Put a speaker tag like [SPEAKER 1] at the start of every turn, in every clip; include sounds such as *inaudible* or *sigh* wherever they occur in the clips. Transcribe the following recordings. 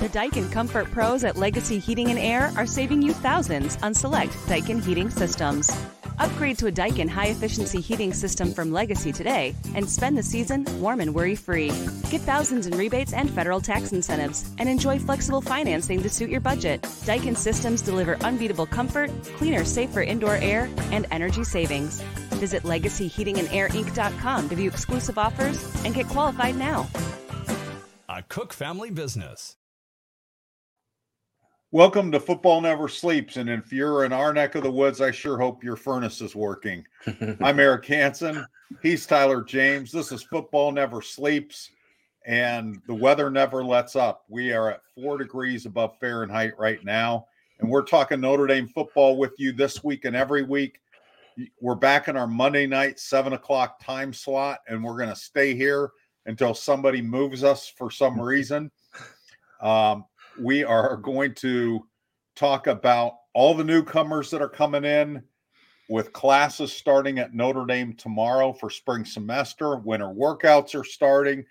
[SPEAKER 1] The Daikin Comfort Pros at Legacy Heating and Air are saving you thousands on select Daikin heating systems. Upgrade to a Daikin high efficiency heating system from Legacy today and spend the season warm and worry free. Get thousands in rebates and federal tax incentives and enjoy flexible financing to suit your budget. Daikin systems deliver unbeatable comfort, cleaner, safer indoor air, and energy savings. Visit legacyheatingandair.inc.com to view exclusive offers and get qualified now.
[SPEAKER 2] A Cook family business.
[SPEAKER 3] Welcome to Football Never Sleeps. And if you're in our neck of the woods, I sure hope your furnace is working. *laughs* I'm Eric Hansen. He's Tyler James. This is Football Never Sleeps. And the weather never lets up. We are at four degrees above Fahrenheit right now. And we're talking Notre Dame football with you this week and every week. We're back in our Monday night, seven o'clock time slot, and we're going to stay here until somebody moves us for some reason. Um, we are going to talk about all the newcomers that are coming in with classes starting at Notre Dame tomorrow for spring semester. Winter workouts are starting.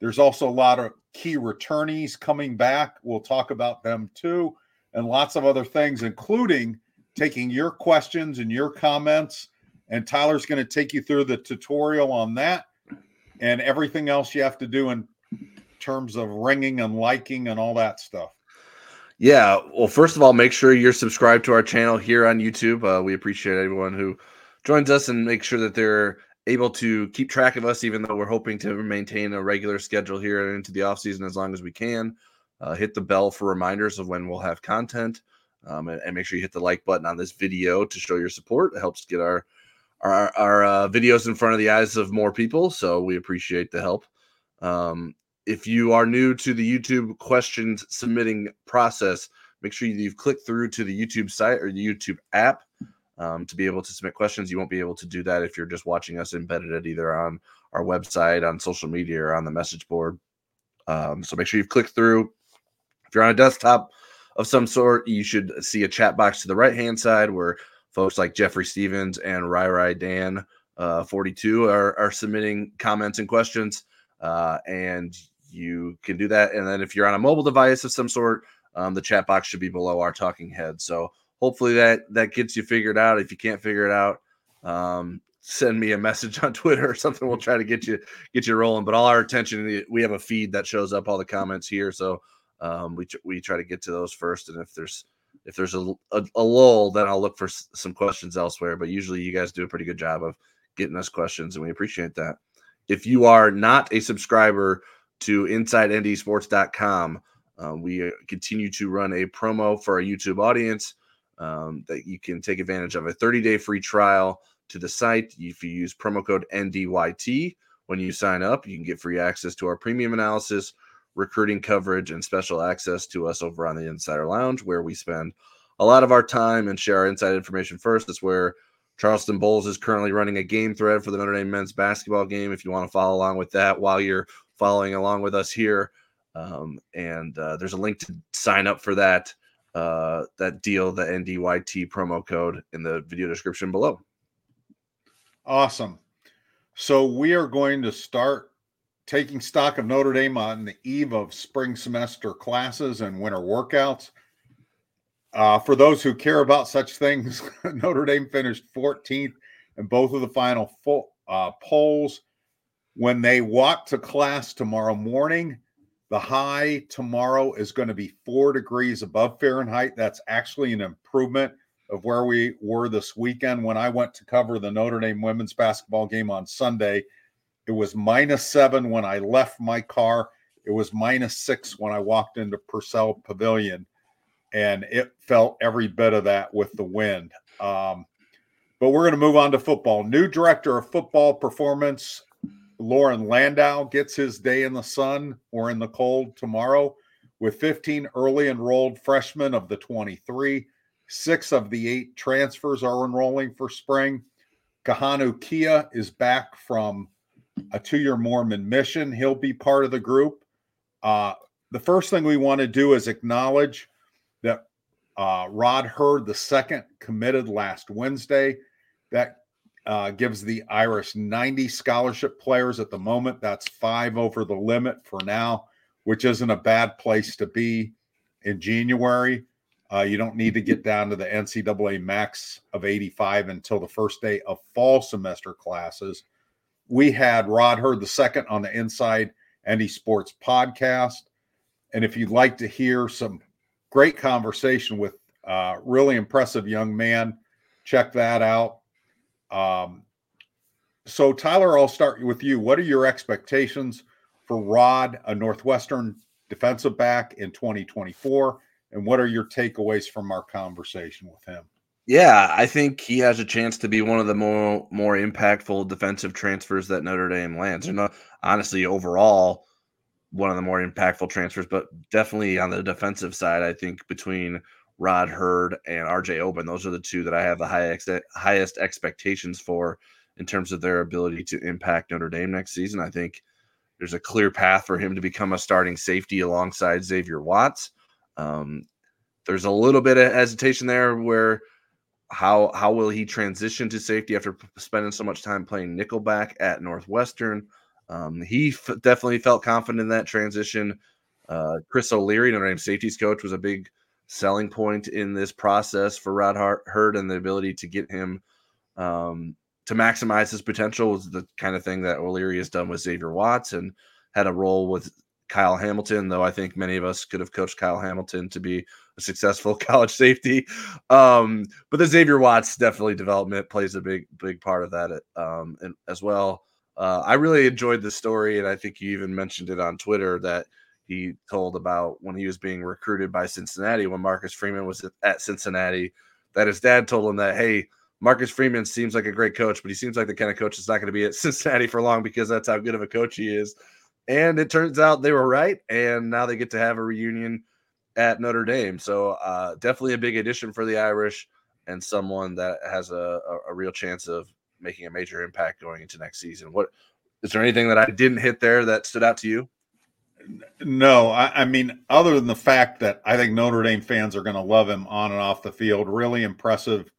[SPEAKER 3] There's also a lot of key returnees coming back. We'll talk about them too, and lots of other things, including taking your questions and your comments. And Tyler's going to take you through the tutorial on that and everything else you have to do in terms of ringing and liking and all that stuff?
[SPEAKER 4] Yeah, well, first of all, make sure you're subscribed to our channel here on YouTube. Uh, we appreciate everyone who joins us and make sure that they're able to keep track of us, even though we're hoping to maintain a regular schedule here into the off season as long as we can. Uh, hit the bell for reminders of when we'll have content, um, and, and, make sure you hit the like button on this video to show your support. It helps get our our, our uh, videos in front of the eyes of more people. So we appreciate the help. Um, if you are new to the YouTube questions submitting process, make sure you've clicked through to the YouTube site or the YouTube app um, to be able to submit questions. You won't be able to do that if you're just watching us embedded it either on our website, on social media, or on the message board. Um, so make sure you've clicked through. If you're on a desktop of some sort, you should see a chat box to the right hand side where folks like Jeffrey Stevens and Rai Rai Dan uh, 42 are, are submitting comments and questions. Uh, and you can do that. And then if you're on a mobile device of some sort, um, the chat box should be below our talking head. So hopefully that that gets you figured out. If you can't figure it out, um, send me a *laughs* message on Twitter or something. We'll try to get you get you rolling. But all our attention, we have a feed that shows up all the comments here, so um, we we try to get to those first. And if there's if there's a, a, a lull, then I'll look for s- some questions elsewhere. But usually, you guys do a pretty good job of getting us questions, and we appreciate that. If you are not a subscriber to InsideNDSports.com, uh, we continue to run a promo for our YouTube audience um, that you can take advantage of a 30 day free trial to the site. If you use promo code NDYT when you sign up, you can get free access to our premium analysis recruiting coverage, and special access to us over on the Insider Lounge, where we spend a lot of our time and share our inside information first. That's where Charleston Bulls is currently running a game thread for the Notre Dame men's basketball game. If you want to follow along with that while you're following along with us here, um, and uh, there's a link to sign up for that uh, that deal, the NDYT promo code in the video description below.
[SPEAKER 3] Awesome. So we are going to start taking stock of Notre Dame on the eve of spring semester classes and winter workouts. Uh, for those who care about such things, *laughs* Notre Dame finished 14th in both of the final full, uh, polls. When they walk to class tomorrow morning, the high tomorrow is going to be four degrees above Fahrenheit. That's actually an improvement of where we were this weekend when I went to cover the Notre Dame women's basketball game on Sunday it was minus seven when I left my car. It was minus six when I walked into Purcell Pavilion, and it felt every bit of that with the wind. Um, but we're going to move on to football. New director of football performance, Loren Landow gets his day in the sun or in the cold tomorrow with 15 early enrolled freshmen of the 23. Six of the eight transfers are enrolling for spring. Kahanu Kia is back from a two year Mormon mission. He'll be part of the group. Uh, the first thing we want to do is acknowledge that uh, Rod Heard the second committed last Wednesday. That uh, gives the Irish 90 scholarship players at the moment. That's five over the limit for now. which isn't a bad place to be in January. Uh, you don't need to get down to the NCAA max of 85 until the first day of fall semester classes. We had Rod Heard the second on the Inside ND Sports podcast. And if you'd like to hear some great conversation with a really impressive young man, check that out. Um, so, Tyler, I'll start with you. What are your expectations for Rod, a Northwestern defensive back in 2024? And what are your takeaways from our conversation with him?
[SPEAKER 4] Yeah, I think he has a chance to be one of the more more impactful defensive transfers that Notre Dame lands. And honestly, overall, one of the more impactful transfers, but definitely on the defensive side, I think between Rod Heard and RJ Oben. those are the two that I have the highest highest expectations for in terms of their ability to impact Notre Dame next season. I think there's a clear path for him to become a starting safety alongside Xavier Watts. Um, there's a little bit of hesitation there where how how will he transition to safety after spending so much time playing nickelback at Northwestern? Um, he f- definitely felt confident in that transition. Uh, Chris O'Leary, Notre Dame safeties coach, was a big selling point in this process for Rod Heard and the ability to get him um, to maximize his potential was the kind of thing that O'Leary has done with Xavier Watts and had a role with Kyle Hamilton, though I think many of us could have coached Kyle Hamilton to be a successful *laughs* college safety. Um, but the Xavier Watts definitely development plays a big, big part of that um, as well. Uh, I really enjoyed the story, and I think you even mentioned it on Twitter that he told about when he was being recruited by Cincinnati when Marcus Freeman was at Cincinnati. That his dad told him that, hey, Marcus Freeman seems like a great coach, but he seems like the kind of coach that's not going to be at *laughs* Cincinnati for long because that's how good of a coach he is. And it turns out they were right, and now they get to have a reunion at Notre Dame. So uh, definitely a big addition for the Irish and someone that has a, a, real chance of making a major impact going into next season. What is there anything that I didn't hit there that stood out to you?
[SPEAKER 3] No, I, I mean, other than the fact that I think Notre Dame fans are going to love him on and off the field. Really impressive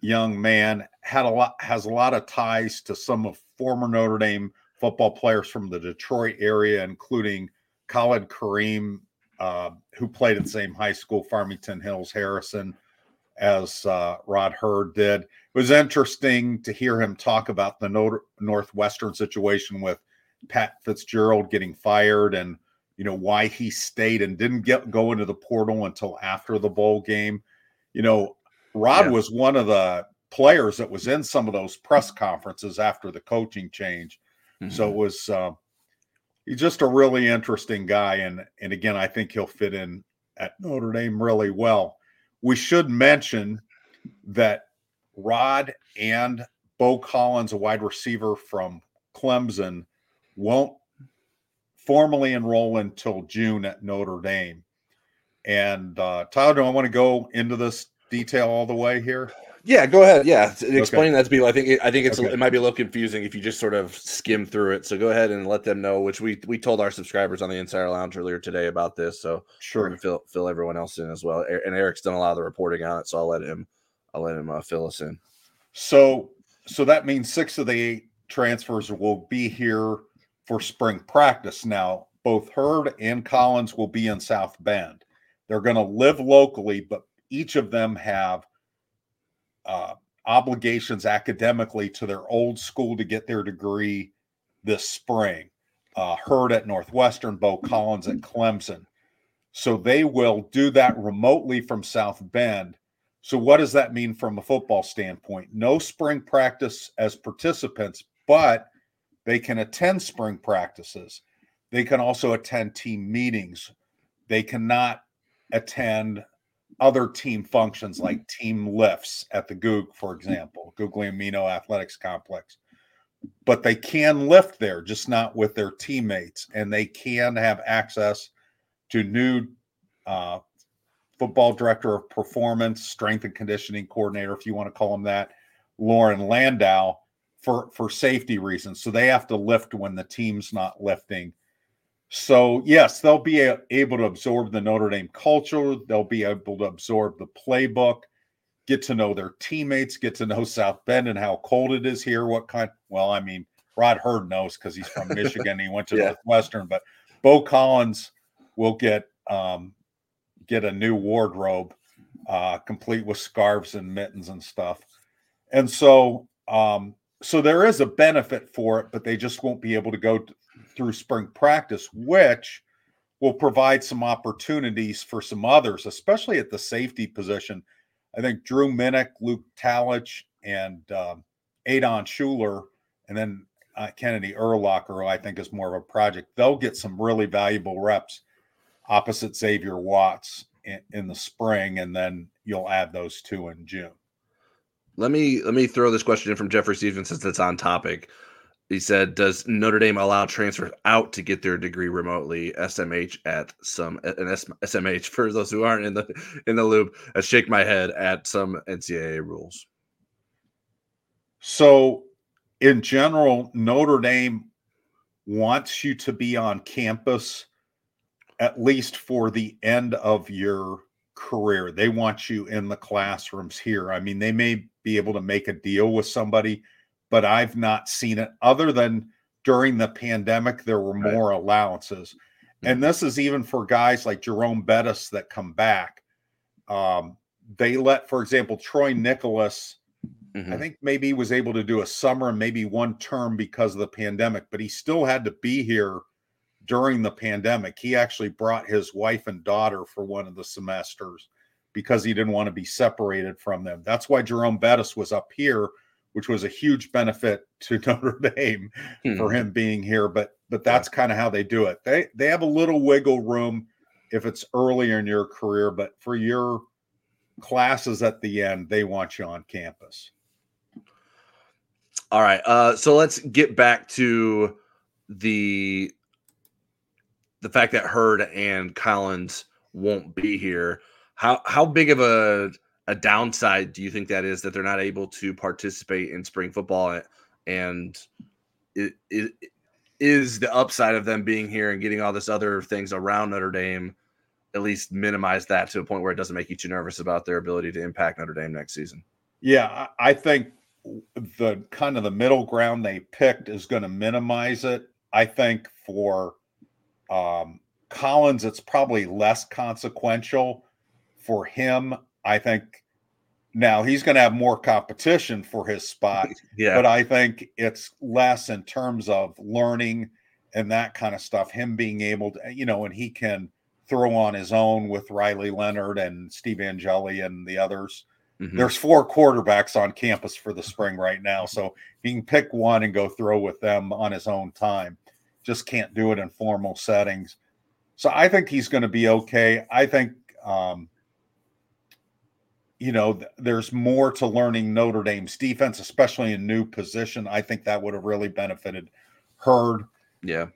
[SPEAKER 3] young man. Had a lot has a lot of ties to some of former Notre Dame football players from the Detroit area, including Khalid Kareem uh, who played at the same high school, Farmington Hills Harrison, as uh, Rod Heard did. It was interesting to hear him talk about the Nor- Northwestern situation with Pat Fitzgerald getting fired and you know why he stayed and didn't get go into the portal until after the bowl game. You know, Rod yeah. was one of the players that was in some of those press conferences after the coaching change. Mm-hmm. So it was uh, he's just a really interesting guy, and and again, I think he'll fit in at Notre Dame really well. We should mention that Rod and Beaux Collins, a wide receiver from Clemson, won't formally enroll until June at Notre Dame. And uh, Tyler, do I want to go into this detail all the way here?
[SPEAKER 4] Yeah, go ahead. Yeah, explain okay. that to people. I think it, I think it's okay. it might be a little confusing if you just sort of skim through it. So go ahead and let them know. Which we we told our subscribers on the Insider Lounge earlier today about this. So
[SPEAKER 3] sure,
[SPEAKER 4] fill fill everyone else in as well. And Eric's done a lot of the reporting on it, so I'll let him I'll let him uh, fill us in.
[SPEAKER 3] So so that means six of the eight transfers will be here for spring practice. Now both Heard and Collins will be in South Bend. They're going to live locally, but each of them have uh, obligations academically to their old school to get their degree this spring. Uh, Heard at Northwestern, Beaux Collins at Clemson. So they will do that remotely from South Bend. So, what does that mean from a football standpoint? No spring practice as participants, but they can attend spring practices. They can also attend team meetings. They cannot attend other team functions like team lifts at the Goog, for example, Guglielmino Athletics Complex. But they can lift there, just not with their teammates, and they can have access to new uh, football director of performance, strength and conditioning coordinator, if you want to call him that, Loren Landow, for for safety reasons. So they have to lift when the team's not lifting so, yes, they'll be able to absorb the Notre Dame culture. They'll be able to absorb the playbook, get to know their teammates, get to know *laughs* South Bend and how cold it is here. What kind? Well, I mean, Rod Heard knows because he's from *laughs* Michigan. he went to yeah. Northwestern, but Beaux Collins will get um, get a new wardrobe, uh, complete with scarves and mittens and stuff. And so, um, so there is a benefit for it, but they just won't be able to go t- through spring practice, which will provide some opportunities for some others, especially at the safety position. I think Drew Minich, Luke Talich, and um, Adon Shuler, and then uh, Kennedy Urlacher, who I think is more of a project. They'll get some really valuable reps opposite Xavier Watts in, in the spring, and then you'll add those two in June.
[SPEAKER 4] Let me let me throw this question in from Jeffrey Stevens since it's on topic. He said, "Does Notre Dame allow transfers out to get their degree remotely? SMH at some an SMH for those who aren't in the in the loop. I shake my head at some NCAA rules."
[SPEAKER 3] So, in general, Notre Dame wants you to be on campus at least for the end of your career. They want you in the classrooms here. I mean, they may be able to make a deal with somebody, but I've not seen it other than during the pandemic, there were
[SPEAKER 4] Right.
[SPEAKER 3] more allowances. And this is even for guys like Jerome Bettis that come back. Um, they let, for example, Troy Nicholas,
[SPEAKER 4] Mhm.
[SPEAKER 3] I think maybe was able to do a summer and maybe one term because of the pandemic, but he still had to be here during the pandemic. He actually brought his wife and daughter for one of the semesters because he didn't want to be separated from them. That's why Jerome Bettis was up here, which was a huge benefit to *laughs* Notre Dame for
[SPEAKER 4] Hmm.
[SPEAKER 3] him being here. But but that's kind of how they do it. They they have a little wiggle room if it's earlier in your career, but for your classes at the end, they want you on campus.
[SPEAKER 4] All right. Uh, so let's get back to the the fact that Heard and Collins won't be here. How how big of a a downside do you think that is that they're not able to participate in spring football and it, it is the upside of them being here and getting all this other things around Notre Dame at least minimize that to a point where it doesn't make you too nervous about their ability to impact Notre Dame next season.
[SPEAKER 3] Yeah, I think the kind of the middle ground they picked is going to minimize it. I think for um, Collins, it's probably less consequential. For him, I think now he's going to have more competition for his spot, *laughs*
[SPEAKER 4] Yeah.
[SPEAKER 3] but I think it's less in terms of learning and that kind of stuff. Him being able to, you know, and he can throw on his own with Riley Leonard and Steve Angeli and the others
[SPEAKER 4] Mhm.
[SPEAKER 3] there's four quarterbacks on campus for the spring right now so he can pick one and go throw with them on his own time just can't do it in formal settings. So i think he's going to be okay. I think um, you know th- there's more to learning notre dame's defense especially in new position. I think that would have really benefited Heard.
[SPEAKER 4] Yeah.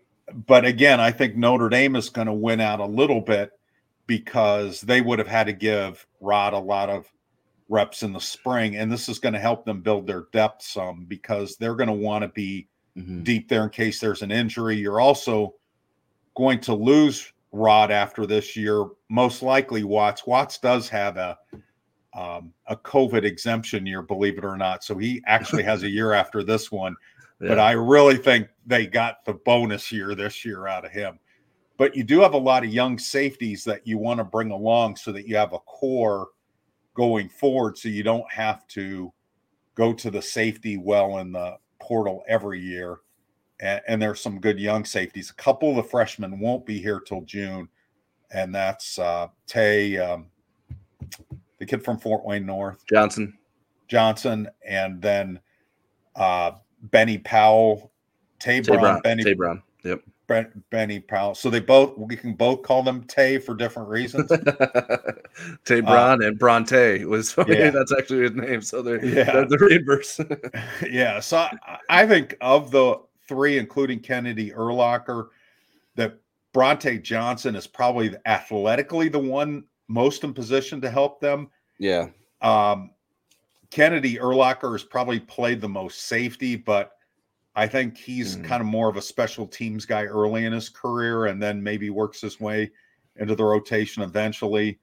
[SPEAKER 3] but again, I think Notre Dame is going to win out a little bit because they would have had to give Rod a lot of reps in the spring, and this is going to help them build their depth some because they're going to want to be
[SPEAKER 4] Mhm.
[SPEAKER 3] deep there in case there's an injury. You're also going to lose Rod after this year, most likely Watts. Watts does have a um, a COVID exemption year, believe it or not, so he actually has a year after this one *laughs* but I really think they got the bonus year this year out of him. But you do have a lot of young safeties that you want to bring along so that you have a core going forward so you don't have to go to the safety well in the portal every year. And, and there's some good young safeties. A couple of the freshmen won't be here till June, and that's uh, Tay, um, the kid from Fort Wayne North.
[SPEAKER 4] Johnson.
[SPEAKER 3] Johnson, and then uh, Benny Powell, Tay
[SPEAKER 4] Tay
[SPEAKER 3] Brown,
[SPEAKER 4] Brown.
[SPEAKER 3] Benny
[SPEAKER 4] Tay Brown. Yep.
[SPEAKER 3] Ben- Benny Powell. So they both we can both call them Tay for different reasons. *laughs*
[SPEAKER 4] Tay Braun and Bronte was
[SPEAKER 3] Uh, *laughs* yeah.
[SPEAKER 4] that's actually his name. So they're,
[SPEAKER 3] Yeah.
[SPEAKER 4] they're the reverse. *laughs*
[SPEAKER 3] yeah. So I, I think of the three, including Kennedy Urlacher, that Brauntae Johnson is probably athletically the one most in position to help them.
[SPEAKER 4] yeah.
[SPEAKER 3] Um, Kennedy Urlacher has probably played the most safety, but I think he's
[SPEAKER 4] Mm.
[SPEAKER 3] kind of more of a special teams guy early in his career and then maybe works his way into the rotation eventually.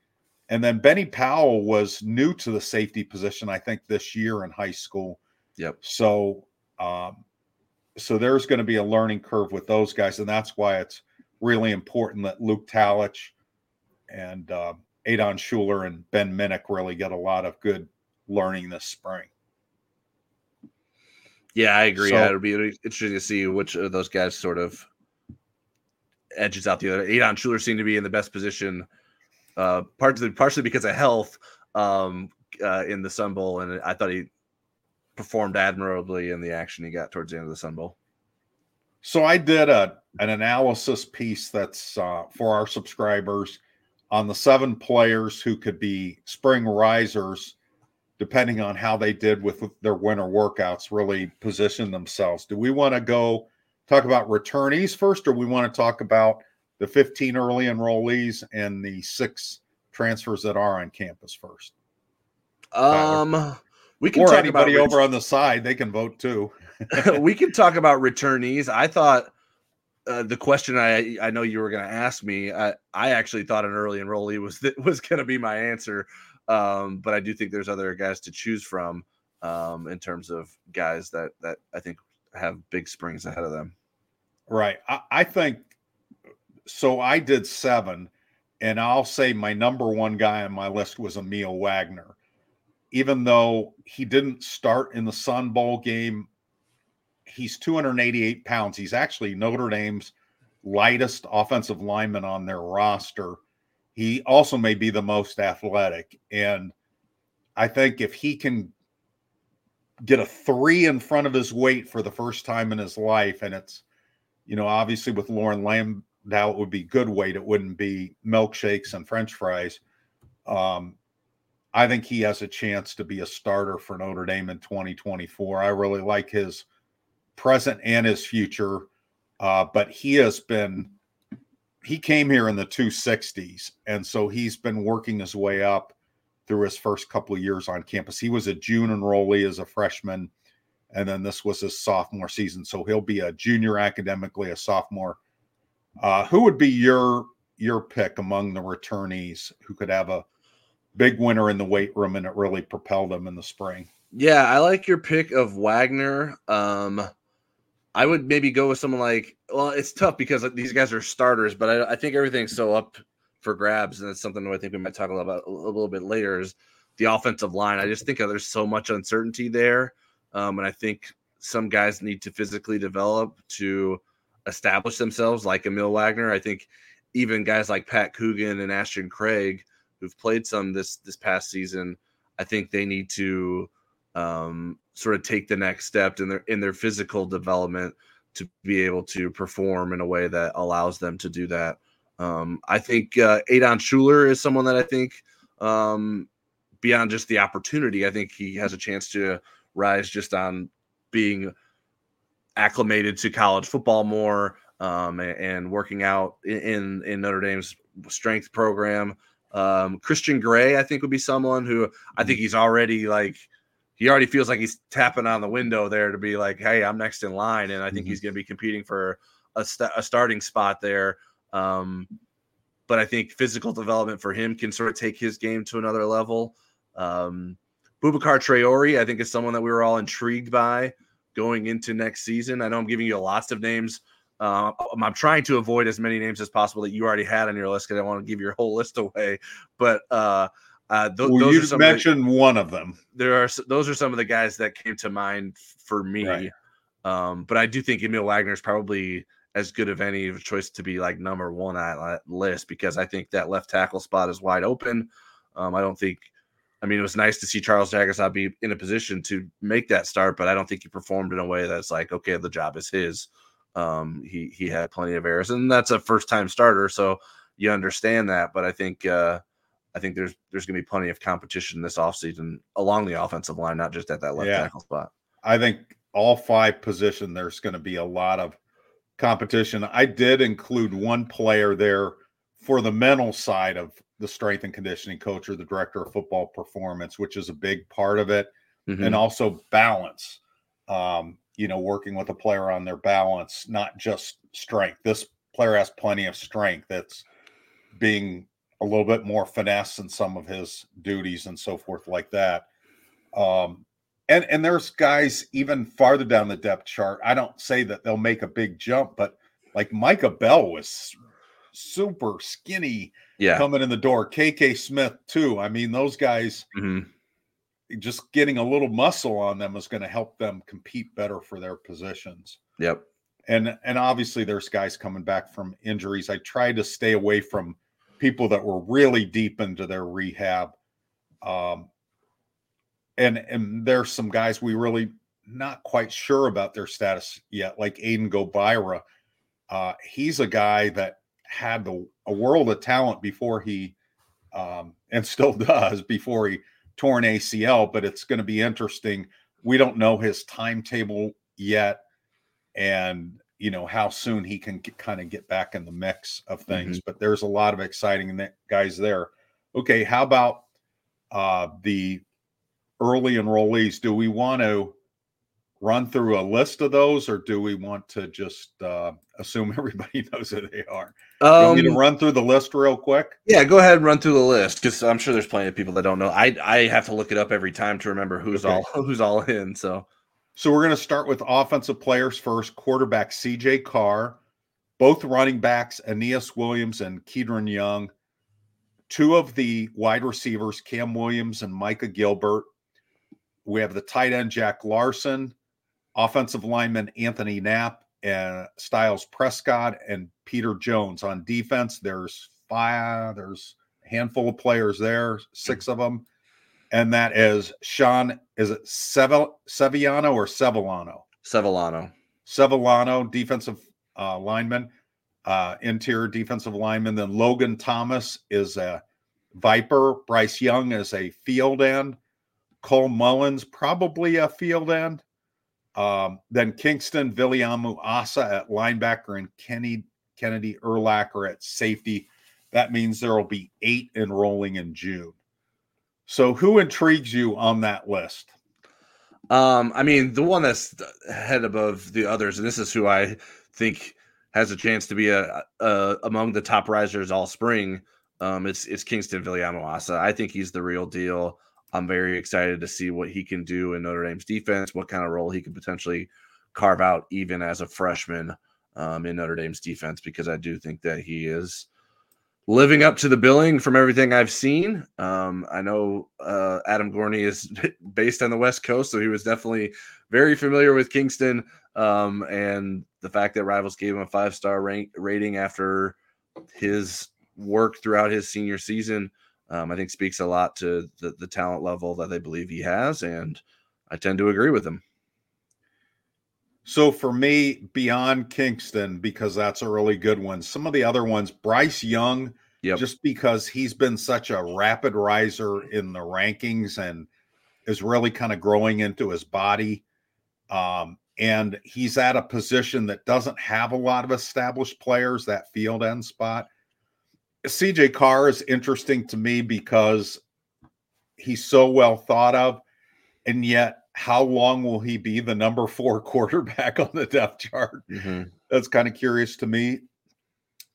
[SPEAKER 3] And then Benny Powell was new to the safety position, I think, this year in high school.
[SPEAKER 4] Yep.
[SPEAKER 3] So, um, so there's going to be a learning curve with those guys, and that's why it's really important that Luke Talich and uh, Adon Shuler and Ben Minich really get a lot of good learning this spring.
[SPEAKER 4] Yeah, I agree. So, yeah, it'll be interesting to see which of those guys sort of edges out the other. Adon Shuler seemed to be in the best position, uh, partially partially because of health um, uh, in the Sun Bowl, and I thought he performed admirably in the action he got towards the end of the Sun Bowl.
[SPEAKER 3] So I did a an analysis piece that's uh, for our subscribers on the seven players who could be spring risers depending on how they did with their winter workouts, really position themselves. Do we want to go talk about returnees first, or we want to talk about the 15 early enrollees and the six transfers that are on campus first?
[SPEAKER 4] Um, we can
[SPEAKER 3] or
[SPEAKER 4] talk
[SPEAKER 3] anybody
[SPEAKER 4] about
[SPEAKER 3] over on the side; they can vote too. *laughs*
[SPEAKER 4] we can talk about returnees. I thought uh, the question I I know you were going to ask me. I I actually thought an early enrollee was *laughs* was going to be my answer. Um, but I do think there's other guys to choose from um, in terms of guys that that I think have big springs ahead of them.
[SPEAKER 3] Right. I, I think so. I did seven, and I'll say my number one guy on my list was Aamil Wagner. Even though he didn't start in the Sun Bowl game, he's 288 pounds. He's actually Notre Dame's lightest offensive lineman on their roster he also may be the most athletic. And I think if he can get a three in front of his weight for the first time in his life, and it's, you know, obviously with Loren Landow, it would be good weight. It wouldn't be milkshakes and French fries. Um, I think he has a chance to be a starter for Notre Dame in 2024. I really like his present and his future, uh, but he has been he came here in the 260s and so he's been working his way up through his first couple of years on campus. He was a june enrollee as a freshman and then this was his sophomore season so he'll be a junior academically a sophomore. Uh, who would be your your pick among the returnees who could have a big winner in the weight room and it really propelled him in the spring?
[SPEAKER 4] Yeah i like your pick of wagner. Um I would maybe go with someone like, well, it's tough because these guys are starters, but I, I think everything's so up for grabs, and that's something I think we might talk about a little bit later. Is the offensive line? I just think there's so much uncertainty there, um, and I think some guys need to physically develop to establish themselves, like Aamil Wagner. I think even guys like Pat Coogan and Ashton Craig, who've played some this this past season, I think they need to um, sort of take the next step in their in their physical development to be able to perform in a way that allows them to do that. Um, I think uh, Adon Shuler is someone that I think um, beyond just the opportunity, I think he has a chance to rise just on being acclimated to college football more um, and, and, working out in in Notre Dame's strength program. Um, Christian Gray, I think, would be someone who I think mm-hmm. he's already like he already feels like he's tapping on the window there to be like, hey, I'm next in line, and I think mm-hmm. he's going to be competing for a, st- a starting spot there. Um, but I think physical development for him can sort of take his game to another level. Um, Boubacar Traore, I think, is someone that we were all intrigued by going into next season. I know I'm giving you lots of names. Uh, I'm trying to avoid as many names as possible that you already had on your list because I don't want to give your whole list away. But uh, uh, th-
[SPEAKER 3] well, those you mentioned the, one of them.
[SPEAKER 4] There are those are some of the guys that came to mind for me. Right. Um, but I do think Aamil Wagner is probably as good of any choice to be like number one on that list because I think that left tackle spot is wide open. Um, I don't think. I mean, it was nice to see Charles Jagusah be in a position to make that start, but I don't think he performed in a way that's like, okay, the job is his. Um, he he had plenty of errors, and that's a first time starter, so you understand that. But I think uh, I think there's there's going to be plenty of competition this offseason along the offensive line, not just at that left yeah. tackle spot.
[SPEAKER 3] I think all five position there's going to be a lot of competition. I did include one player there for the mental side of the strength and conditioning coach or the director of football performance, which is a big part of it, mm-hmm. and also balance. Um, you know, working with a player on their balance, not just strength. This player has plenty of strength. That's being a little bit more finesse in some of his duties and so forth like that. Um, and and there's guys even farther down the depth chart. I don't say that they'll make a big jump, but like Micah Bell was super skinny
[SPEAKER 4] Yeah.
[SPEAKER 3] coming in the door. KK Smith too. I mean, those guys
[SPEAKER 4] Mhm.
[SPEAKER 3] just getting a little muscle on them is going to help them compete better for their positions.
[SPEAKER 4] Yep.
[SPEAKER 3] And and obviously there's guys coming back from injuries. I try to stay away from people that were really deep into their rehab. Um and and there's some guys we really not quite sure about their status yet, like Aiden Gobaira. Uh, he's a guy that had the, a world of talent before he, um, and still *laughs* does before he tore an ACL. But it's going to be interesting. We don't know his timetable yet, and you know how soon he can get, kind of get back in the mix of things. But there's a lot of exciting guys there. Okay, how about uh, the early enrollees? Do we want to? run through a list of those, or do we want to just uh, assume *laughs* everybody knows who they are? You want me to
[SPEAKER 4] Um,
[SPEAKER 3] run through the list real quick?
[SPEAKER 4] yeah, go ahead and run through the list because I'm sure there's plenty of people that don't know. I I have to look it up every time to remember who's
[SPEAKER 3] Okay.
[SPEAKER 4] all *laughs* who's all in. So
[SPEAKER 3] So we're going to start with offensive players first. Quarterback CJ Carr, both running backs Aneyas Williams and Kedren Young, two of the wide receivers Cam Williams and Micah Gilbert. We have the tight end Jack Larsen, offensive lineman Anthonie Knapp and Styles Prescott and Peter Jones on defense. There's five, there's a handful of players there, six hmm. of them. And that is Sean, is it Sevil, Sevillano or Sevillano?
[SPEAKER 4] Sevillano.
[SPEAKER 3] Sevillano, defensive uh, lineman, uh, interior defensive lineman. Then Loghan Thomas is a Viper. Bryce Young is a field end. Cole Mullins, probably a field end. Um, then Kingston Viliamu-Asa at linebacker and Kenny Kennedy Urlacher at safety. That means there will be eight enrolling in June. So, who intrigues you on that list?
[SPEAKER 4] Um, I mean, the one that's head above the others, and this is who I think has a chance to be a, a among the top risers all spring. Um, it's it's Kingston Viliamu-Asa. I think he's the real deal. I'm very excited to see what he can do in Notre Dame's defense, what kind of role he could potentially carve out, even as a freshman um, in Notre Dame's defense, because I do think that he is living up to the billing from everything I've seen. Um, I know uh, Adam Gorney is *laughs* based on the West Coast, so he was definitely very familiar with Kingston. Um, and the fact that Rivals gave him a five star rank rating after his work throughout his senior season, um, I think speaks a lot to the, the talent level that they believe he has. And I tend to agree with him.
[SPEAKER 3] So for me, beyond Kingston, because that's a really good one. Some of the other ones, Bryce Young,
[SPEAKER 4] Yep.
[SPEAKER 3] just because he's been such a rapid riser in the rankings and is really kind of growing into his body. Um, and he's at a position that doesn't have a lot of established players, that field end spot. CJ Carr is interesting to me because he's so well thought of, and yet how long will he be the number four *laughs* quarterback on the depth chart?
[SPEAKER 4] Mhm.
[SPEAKER 3] That's kind of curious to me.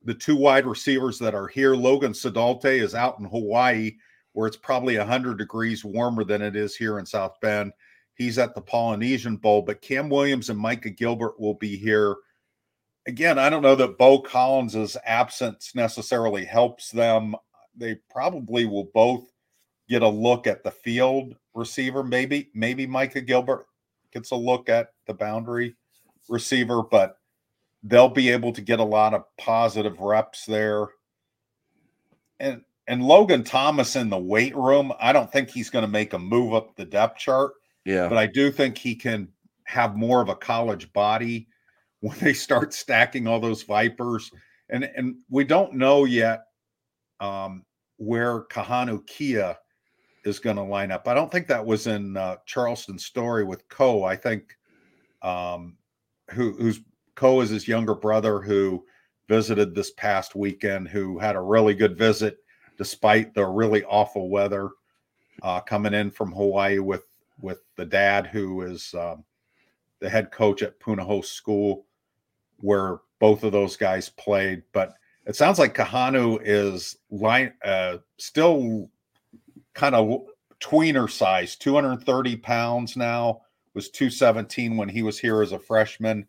[SPEAKER 3] The two wide receivers that are here, Logan Saldate is out in Hawaii, where it's probably 100 degrees warmer than it is here in South Bend. He's at the Polynesian Bowl, but Cam Williams and Micah Gilbert will be here. Again, I don't know that Beaux Collins's absence necessarily helps them. They probably will both get a look at the field receiver. Maybe, maybe Micah Gilbert gets a look at the boundary receiver, but they'll be able to get a lot of positive reps there. And and Loghan Thomas in the weight room, I don't think he's going to make a move up the depth chart,
[SPEAKER 4] Yeah.
[SPEAKER 3] but I do think he can have more of a college body when they start stacking all those vipers. And and we don't know yet um, where Kahanu Kia is going to line up. I don't think that was in uh, Charleston's story with Coe. I think um, who who's Coe is his younger brother who visited this past weekend, who had a really good visit despite the really awful weather uh, coming in from Hawaii with with the dad who is um, the head coach at Punahou School, where both of those guys played. But it sounds like Kahanu is line uh, still kind of tweener size, 230 pounds now, was 217 when he was here as a freshman.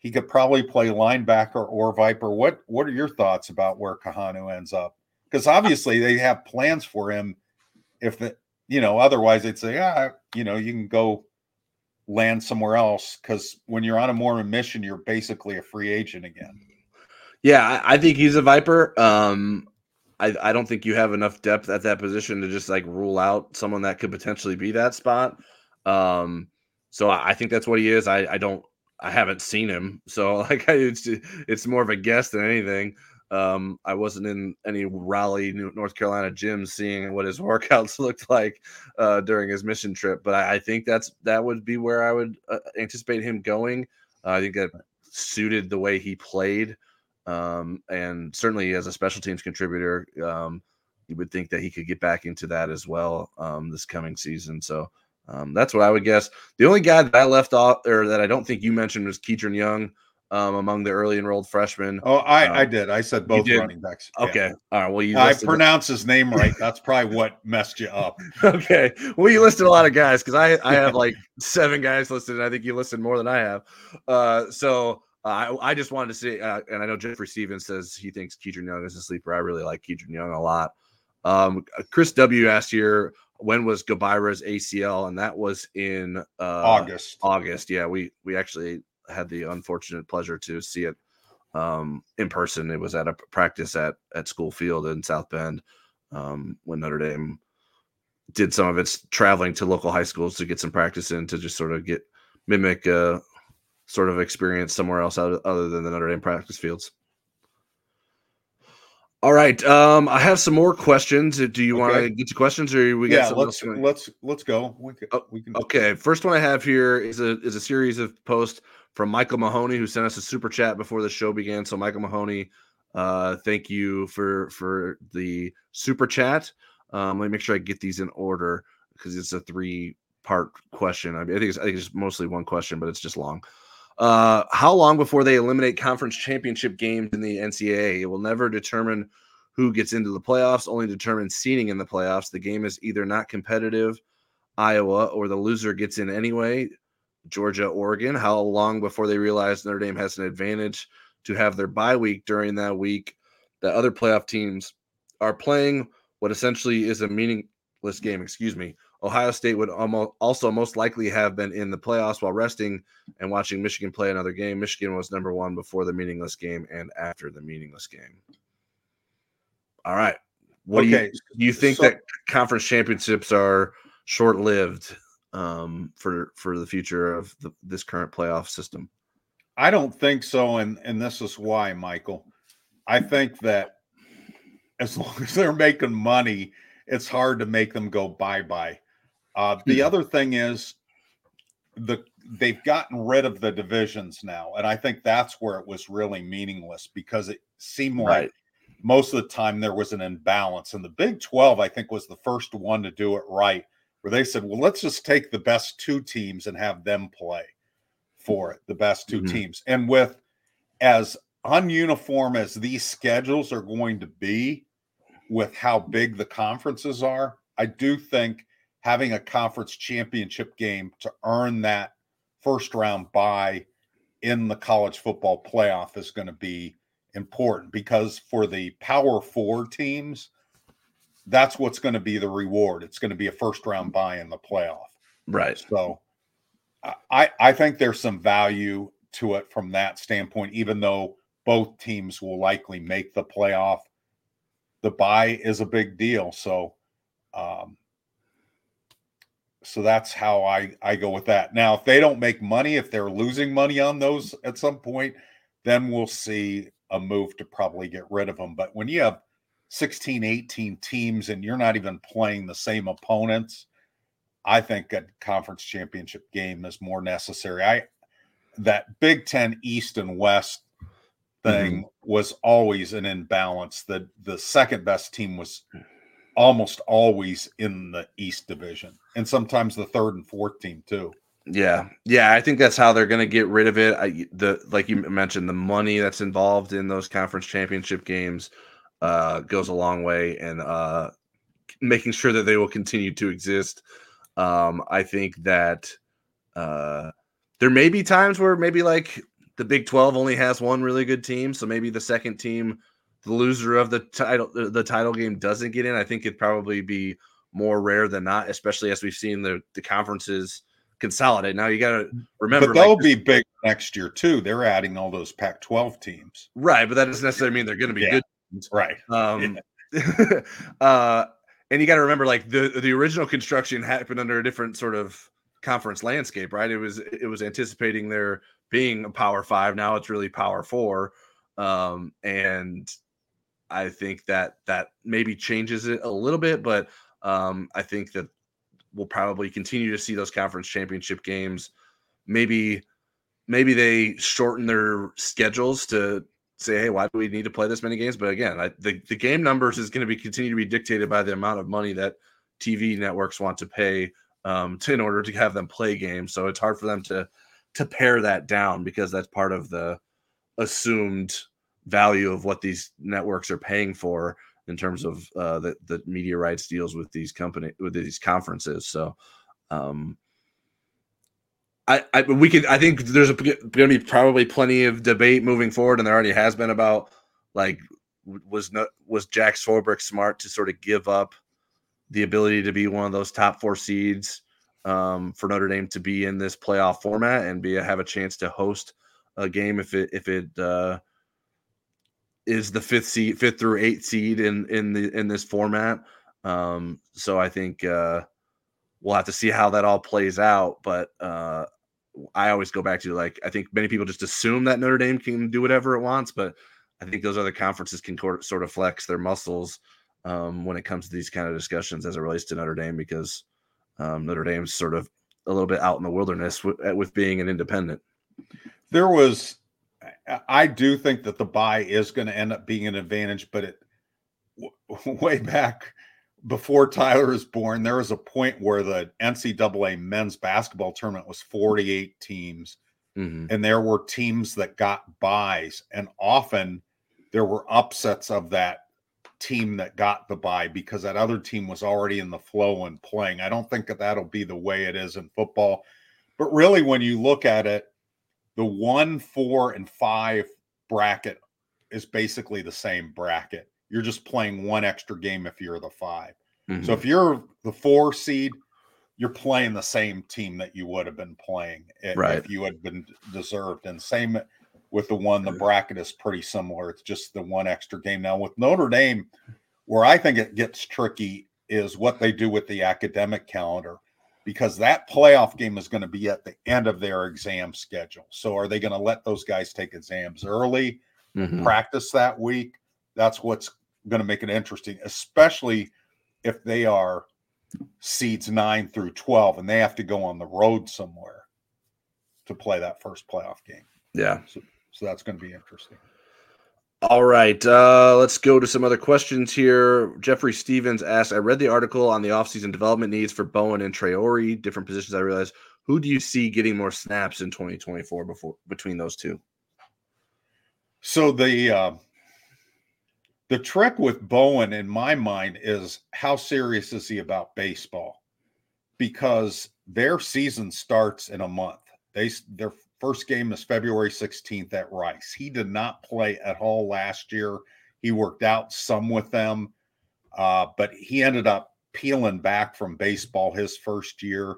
[SPEAKER 3] he could probably play linebacker or Viper. What What are your thoughts about where Kahanu ends up? Because obviously they have plans for him. If the you know, otherwise they'd say, ah, you know, you can go land somewhere else. Because when you're on a Mormon mission, you're basically a free agent again.
[SPEAKER 4] Yeah, I, I think he's a Viper. Um, I, I don't think you have enough depth at that position to just like rule out someone that could potentially be that spot. Um, so I, I think that's what he is. I, I don't I haven't seen him, so *laughs* like it's it's more of a guess than anything. Um, I wasn't in any Raleigh, North Carolina gyms seeing what his *laughs* workouts looked like uh, during his mission trip, but I, I, think that's that would be where I would uh, anticipate him going. Uh, I think that suited the way he played, um, and certainly as a special teams contributor, um, you would think that he could get back into that as well um, this coming season. So um, that's what I would guess. The only guy that I left off or that I don't think you mentioned was Kedren Young um, among the early enrolled freshmen.
[SPEAKER 3] Oh, I, um, I did. I said both running backs.
[SPEAKER 4] Okay. Yeah. All right. Well, you
[SPEAKER 3] I pronounce his name right. *laughs* That's probably what messed you up. *laughs*
[SPEAKER 4] okay. Well, you listed a lot of guys because I, I have *laughs* like seven guys listed, and I think you listed more than I have. Uh, so uh, I, I just wanted to say, uh, and I know Jeffrey Stevens says he thinks Kedren Young is a sleeper. I really like Kedren Young a lot. Um, Chris W asked here, when was Gobaira's ACL? And that was in uh,
[SPEAKER 3] August.
[SPEAKER 4] August. Yeah, we we actually had the unfortunate pleasure to see it um, in person. It was at a practice at at School Field in South Bend um, when Notre Dame did some of its traveling to local high schools to get some practice in to just sort of get mimic a sort of experience somewhere else other than the Notre Dame practice fields. All right. Um, I have some more questions. Do you okay. want to get to questions, or we
[SPEAKER 3] got yeah? Let's let's let's go. We can,
[SPEAKER 4] oh, we can. Okay. First one I have here is a is a series of posts from Michael Mahoney, who sent us a super chat before the show began. So, Michael Mahoney, uh, thank you for for the super chat. Um, let me make sure I get these in order because it's a three part question. I, mean, I think it's I think it's mostly one question, but it's just long. Uh, how long before they eliminate conference championship games in the NCAA? It will never determine who gets into the playoffs, only determine seeding in the playoffs. The game is either not competitive, Iowa, or the loser gets in anyway. Georgia, Oregon. How long before they realize Notre Dame has an advantage to have their bye week during that week? The other playoff teams are playing what essentially is a meaningless game. Excuse me. Ohio State would almost also most likely have been in the playoffs while resting and watching Michigan play another game. Michigan was number one before the meaningless game and after the meaningless game. All right. What okay. do you do you think so, that conference championships are short lived um, for for the future of the, this current playoff system?
[SPEAKER 3] I don't think so, and and this is why, Michael. I think that as long as they're making money, it's hard to make them go bye bye. Uh, the other thing is the they've gotten rid of the divisions now, and I think that's where it was really meaningless because it seemed like right. most of the time there was an imbalance. And the Big Twelve, I think, was the first one to do it right, where they said, "Well, let's just take the best two teams and have them play for it, the best 2 mm-hmm. teams." And with as ununiform as these schedules are going to be, with how big the conferences are, I do think having a conference championship game to earn that first round bye in the college football playoff is going to be important because for the power four teams, that's what's going to be the reward. It's going to be a first round bye in the playoff.
[SPEAKER 4] Right.
[SPEAKER 3] So I, I think there's some value to it from that standpoint, even though both teams will likely make the playoff. The buy is a big deal. So um, so that's how I I go with that. Now, if they don't make money, if they're losing money on those at some point, then we'll see a move to probably get rid of them. But when you have 16, 18 teams and you're not even playing the same opponents, I think a conference championship game is more necessary. I that Big 10 East and West thing mm-hmm. was always an imbalance. The the second best team was almost always in the East Division, and sometimes the third and fourth team too.
[SPEAKER 4] Yeah, yeah, I think that's how they're going to get rid of it. I, the like you mentioned, the money that's involved in those conference championship games uh, goes a long way, and uh, making sure that they will continue to exist. Um, I think that uh, there may be times where maybe like the Big 12 only has one really good team, so maybe the second team, the loser of the title the title game doesn't get in. I think it'd probably be more rare than not, especially as we've seen the the conferences consolidate. Now you got to remember,
[SPEAKER 3] but they'll like, be big next year too. They're adding all those Pac-12 teams,
[SPEAKER 4] right? But that doesn't necessarily mean they're going to be
[SPEAKER 3] yeah.
[SPEAKER 4] good,
[SPEAKER 3] teams. right?
[SPEAKER 4] Um, yeah. *laughs* uh, and you got to remember, like the the original construction happened under a different sort of conference landscape, right? It was it was anticipating there being a Power Five. Now it's really Power Four, um, and I think that that maybe changes it a little bit, but um, I think that we'll probably continue to see those conference championship games. Maybe maybe they shorten their schedules to say, hey, why do we need to play this many games? But again, I, the the game numbers is going to be continue to be dictated by the amount of money that TV networks want to pay um, to in order to have them play games. So it's hard for them to to pare that down because that's part of the assumed value of what these networks are paying for in terms of uh, the the media rights deals with these company with these conferences. So. Um, I, I we could I think there's going to be probably plenty of debate moving forward, and there already has been about like was not was Jack Swarbrick smart to sort of give up the ability to be one of those top four seeds um, for Notre Dame to be in this playoff format and be have a chance to host a game if it if it uh, is the fifth seed, fifth through eighth seed in in the in this format. Um, so I think uh, we'll have to see how that all plays out. But uh, I always go back to like I think many people just assume that Notre Dame can do whatever it wants, but I think those other conferences can sort of flex their muscles um, when it comes to these kind of discussions as it relates to Notre Dame because um, Notre Dame's sort of a little bit out in the wilderness with, with being an independent.
[SPEAKER 3] There was, I do think that the buy is going to end up being an advantage, but it *laughs* way back before Tyler was born, there was a point where the NCAA men's basketball tournament was 48 teams, mm-hmm. and there were teams that got buys, and often there were upsets of that team that got the buy because that other team was already in the flow and playing. I don't think that that'll be the way it is in football, but really, when you look at it, the one, four, and five bracket is basically the same bracket you're just playing one extra game if you're the 5 mm-hmm. So if you're the four seed, you're playing the same team that you would have been playing if,
[SPEAKER 4] right.
[SPEAKER 3] if you had been deserved. And same with the one, the bracket is pretty similar. It's just the one extra game. Now with Notre Dame, where I think it gets tricky is what they do with the academic calendar because that playoff game is going to be at the end of their exam schedule. So are they going to let those guys take exams early, mm-hmm. practice that week? That's what's going to make it interesting, especially if they are seeds nine through 12 and they have to go on the road somewhere to play that first playoff game.
[SPEAKER 4] Yeah.
[SPEAKER 3] So, so that's going to be interesting.
[SPEAKER 4] All right. Uh, let's go to some other questions here. Jeffrey Stevens asked I read the article on the offseason development needs for Bowen and Traore, different positions. I realized who do you see getting more snaps in 2024 before between those two?
[SPEAKER 3] So the uh, the trick with Bowen, in my mind, is how serious is he about baseball? Because their season starts in a month. They their first game is February 16th at Rice. He did not play at all last year. He worked out some with them, uh, but he ended up peeling back from baseball his first year.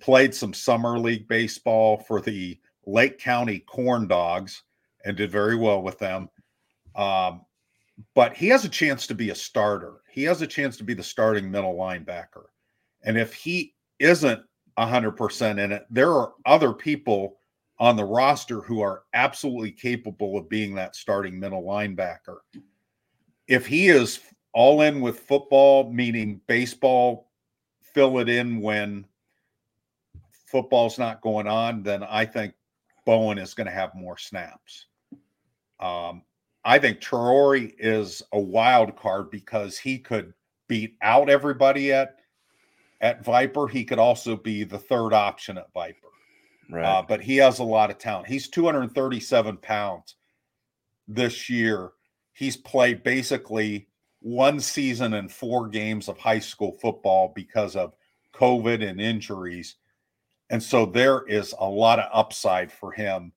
[SPEAKER 3] Played some summer league baseball for the Lake County Corn Dogs and did very well with them. Um, but he has a chance to be a starter. He has a chance to be the starting middle linebacker. And if he isn't 100% in it, there are other people on the roster who are absolutely capable of being that starting middle linebacker. If he is all in with football, meaning baseball, fill it in when football's not going on, then I think Bowen is going to have more snaps. Um, I think Traore is a wild card because he could beat out everybody at at Viper. He could also be the third option at Viper. Right. Uh, but he has a lot of talent. He's 237 pounds this year. He's played basically one season and four games of high school football because of COVID and injuries. And so there is a lot of upside for him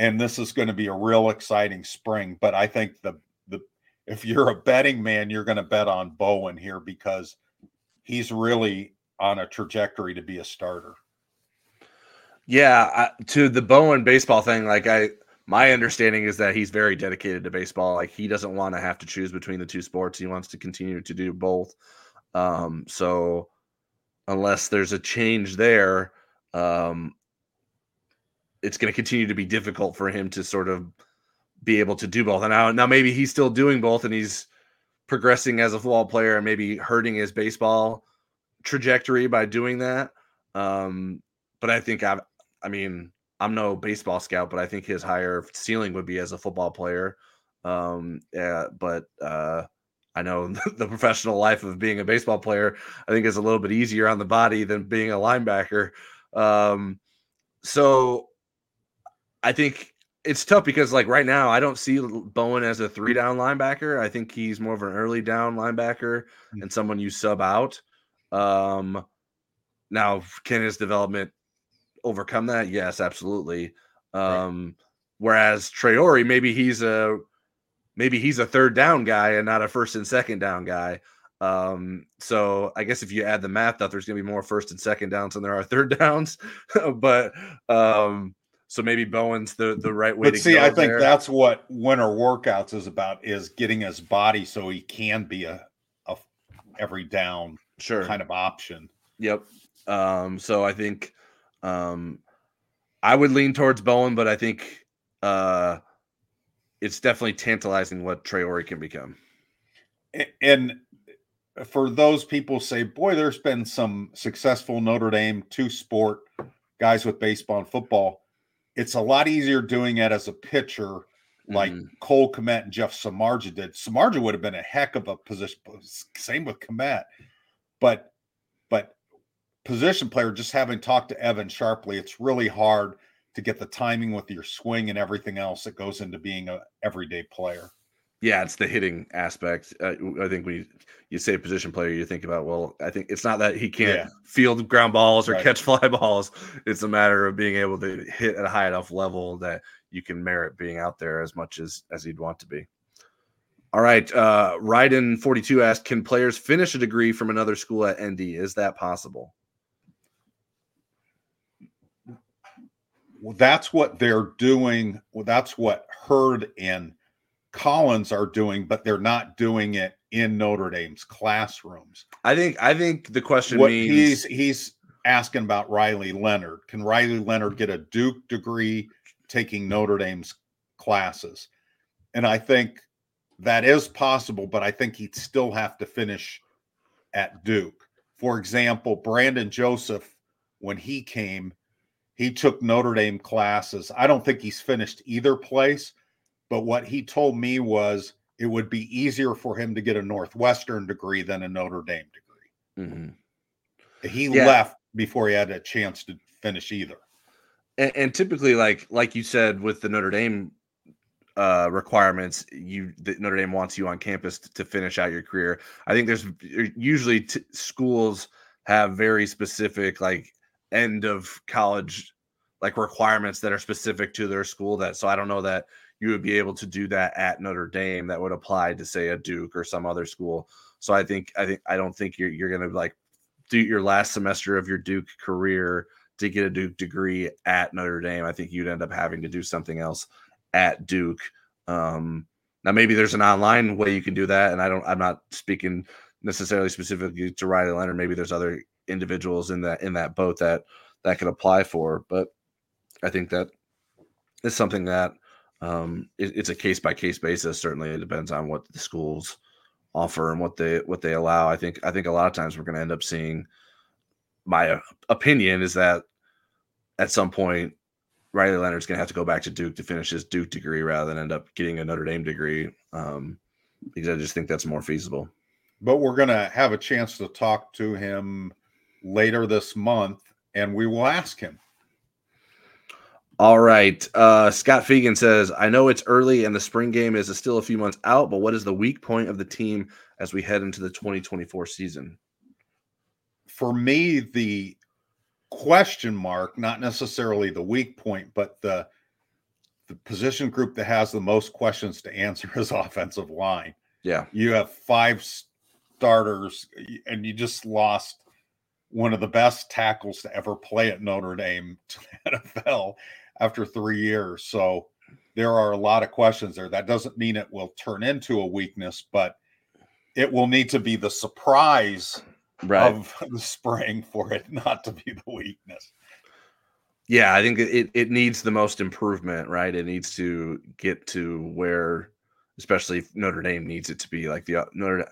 [SPEAKER 3] and this is going to be a real exciting spring. But I think the the if you're a betting man, you're going to bet on Bowen here because he's really on a trajectory to be a starter.
[SPEAKER 4] Yeah, I, to the Bowen baseball thing, like I, my understanding is that he's very dedicated to baseball. Like he doesn't want to have to choose between the two sports. He wants to continue to do both. Um, so unless there's a change there, um, it's going to continue to be difficult for him to sort of be able to do both. And now, now maybe he's still doing both, and he's progressing as a football player, and maybe hurting his baseball trajectory by doing that. Um, but I think I, I mean, I'm no baseball scout, but I think his higher ceiling would be as a football player. Um, yeah, but uh, I know *laughs* the professional life of being a baseball player, I think is a little bit easier on the body than being a linebacker. Um, so I think it's tough because like right now I don't see Bowen as a three down linebacker. I think he's more of an early down linebacker mm. and someone you sub out. Um, now can his development overcome that? Yes, absolutely. Um, right. whereas Traore, maybe he's a maybe he's a third down guy and not a first and second down guy. Um, so I guess if you add the math up, there's gonna be more first and second downs than there are third *laughs* downs. but um so maybe Bowen's the the right way
[SPEAKER 3] but
[SPEAKER 4] to
[SPEAKER 3] see,
[SPEAKER 4] I
[SPEAKER 3] think
[SPEAKER 4] there.
[SPEAKER 3] that's what winter workouts is about is getting his body so he can be a, a every down
[SPEAKER 4] sure
[SPEAKER 3] kind of option.
[SPEAKER 4] Yep. Um, so I think um I would lean towards Bowen, but I think uh it's definitely tantalizing what Traore can become.
[SPEAKER 3] And for those people say, boy, there's been some successful Notre Dame two sport guys with baseball and football it's a lot easier doing it as a pitcher like mm. Cole Kmet and Jeff Samardzija did. Samardzija would have been a heck of a position. Same with but but position player. Just having talked to Evan Sharpley, it's really hard to get the timing with your swing and everything else that goes into being a everyday player.
[SPEAKER 4] Yeah, it's the hitting aspect. Uh, I think we you say position player, you think about well, I think it's not that he can't yeah. field ground balls or right. catch *laughs* fly balls. It's a matter of being able to hit at a high enough level that you can merit being out there as much as as you'd want to be. All right, uh Ryden 42 asked, can players finish a degree from another school at ND? Is that possible?
[SPEAKER 3] That's what they're doing. Well, that's what Heard and Collins are doing, but they're not doing it in Notre Dame's classrooms.
[SPEAKER 4] I think I think the question
[SPEAKER 3] what
[SPEAKER 4] means
[SPEAKER 3] he's he's asking about Riley Leonard. Can Riley Leonard get a Duke degree taking Notre Dame's classes? And I think that is possible, but I think he'd still have to finish at Duke. For example, Brandon Joseph, when he came, he took Notre Dame classes. I don't think he's finished either place, but what he told me was it would be easier for him to get a Northwestern degree than a Notre Dame degree. Mm-hmm. He yeah. left before he had a chance to finish either.
[SPEAKER 4] And, and, typically, like like you said, with the Notre Dame uh, requirements, you Notre Dame wants you on campus to, to, finish out your career. I think there's usually t- schools have very specific like end of college like requirements that are specific to their school. That so I don't know that you would be able to do that at Notre Dame that would apply to say a Duke or some other school. So I think I think I don't think you're you're gonna like do your last semester of your Duke career to get a Duke degree at Notre Dame. I think you'd end up having to do something else at Duke. Um, now maybe there's an online way you can do that, and I don't. I'm not speaking necessarily specifically to Riley Leonard. Maybe there's other individuals in that in that boat that that could apply for. But I think that is something that um, it, it's a case by case basis. Certainly, it depends on what the schools offer and what they what they allow. I think I think a lot of times we're going to end up seeing. My opinion is that at some point, Riley Leonard's going to have to go back to Duke to finish his Duke degree rather than end up getting a Notre Dame degree um, because I just think that's more feasible.
[SPEAKER 3] But we're going to have a chance to talk to him later this month, and we will ask him
[SPEAKER 4] all right. Uh, Scott Fegan says, I know it's early and the spring game is still a few months out, but what is the weak point of the team as we head into the 2024 season?
[SPEAKER 3] For me, the question mark, not necessarily the weak point, but the the position group that has the most questions to answer *laughs* is offensive line.
[SPEAKER 4] Yeah.
[SPEAKER 3] You have five starters, and you just lost one of the best tackles to ever play at Notre Dame *laughs* to the NFL after three years. So there are a lot of questions there. That doesn't mean it will turn into a weakness, but it will need to be the surprise
[SPEAKER 4] Right.
[SPEAKER 3] of *laughs* the spring for it not to be the weakness.
[SPEAKER 4] Yeah, I think it, it needs the most improvement, right? It needs to get to where, especially if Notre Dame needs it to be like the uh, Notre